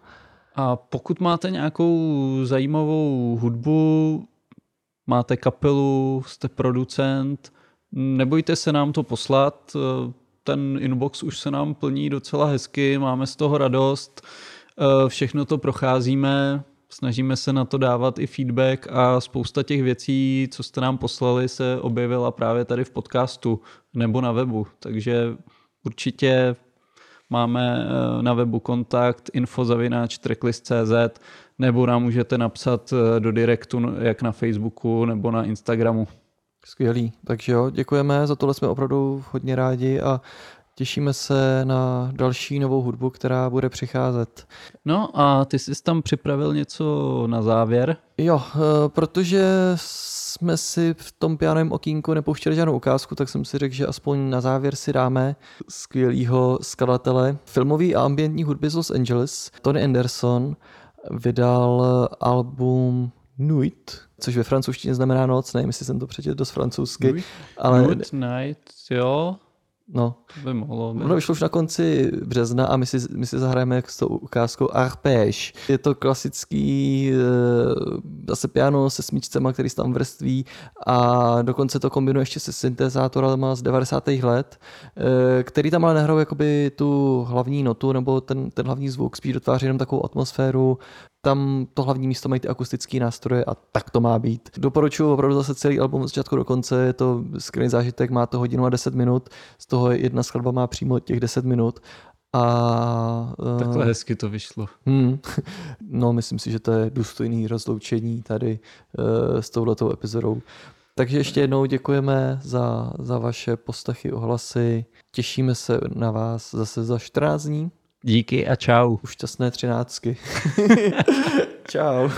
A pokud máte nějakou zajímavou hudbu, máte kapelu, jste producent, nebojte se nám to poslat, ten inbox už se nám plní docela hezky, máme z toho radost. Eh, všechno to procházíme, snažíme se na to dávat i feedback a spousta těch věcí, co jste nám poslali, se objevila právě tady v podcastu nebo na webu. Takže určitě máme eh, na webu kontakt infozavináč.tracklist.cz nebo nám můžete napsat eh, do direktu jak na Facebooku nebo na Instagramu. Skvělý, takže jo, děkujeme, za tohle jsme opravdu hodně rádi a Těšíme se na další novou hudbu, která bude přicházet. No a ty jsi tam připravil něco na závěr? Jo, eh, protože jsme si v tom pianovém okýnku nepouštěli žádnou ukázku, tak jsem si řekl, že aspoň na závěr si dáme skvělýho skladatele filmový a ambientní hudby z Los Angeles. Tony Anderson vydal album Nuit, což ve francouzštině znamená noc, nevím, jestli jsem to přečetl dost francouzsky. Nuit, ale... Nuit, night, jo. No. To by mohlo být. Ono vyšlo už na konci března a my si, my si zahrajeme s tou ukázkou Arpège. Je to klasický eh, zase piano se smíčcema, který se tam vrství a dokonce to kombinuje ještě se syntezátorama z 90. let, eh, který tam ale nehrajou jakoby tu hlavní notu nebo ten, ten hlavní zvuk, spíš dotváří jenom takovou atmosféru tam to hlavní místo mají ty akustické nástroje a tak to má být. Doporučuji opravdu zase celý album od začátku do konce, je to skvělý zážitek, má to hodinu a 10 minut, z toho jedna skladba má přímo těch 10 minut a eh, Takhle hezky to vyšlo. Hmm. No, myslím si, že to je důstojný rozloučení tady uh, s touhletou epizodou. Takže ještě jednou děkujeme za, za vaše postachy, ohlasy. Těšíme se na vás zase za 14 dní. Díky a čau. Už šťastné třináctky. Čau.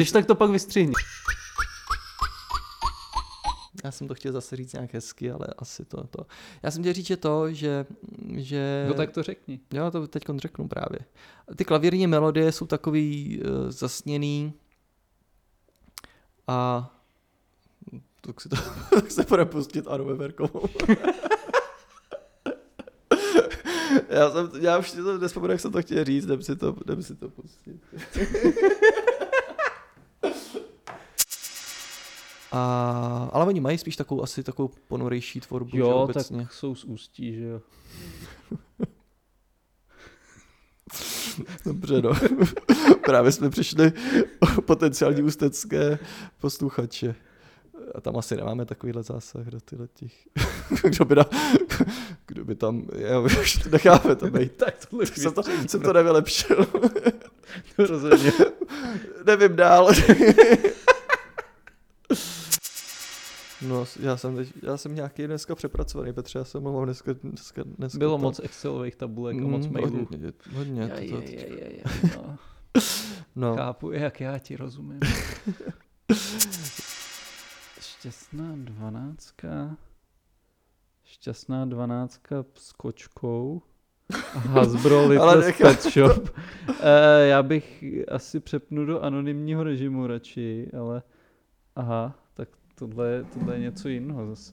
Když tak to pak vystřihni. Já jsem to chtěl zase říct nějak hezky, ale asi to. to. Já jsem chtěl říct, že to, že... že No tak to řekni. Já to teď řeknu právě. Ty klavírní melodie jsou takový uh, zasněný a tak si to tak se půjde pustit Anu Weberkovou. já, jsem, já už si to nespomenu, jak jsem to chtěl říct, jdem si to, jdem si to pustit. A, ale oni mají spíš takovou asi takovou ponorejší tvorbu, že Jo, obecně. tak jsou z ústí, že jo. Dobře, no. Právě jsme přišli o potenciální ústecké posluchače. A tam asi nemáme takovýhle zásah do tyhle těch. kdo, by na, kdo by tam, já už to necháme to být. Tak tohle Tak jsem to, jsem to nevylepšil. to rozhodně. Nevím dál. No, já jsem, teď, já jsem nějaký dneska přepracovaný, Petře, já jsem mluvil dneska, dneska, dneska Bylo to- moc Excelových tabulek a moc Mm, mailů. Hodně, hodně Je, to, to, je, je, no. no. Chápu, jak já ti rozumím. Šťastná dvanáctka. Šťastná dvanáctka s kočkou. Hasbro Little Pet Shop. Eh, já bych asi přepnu do anonymního režimu radši, ale aha, tohle, tohle je něco jiného zase.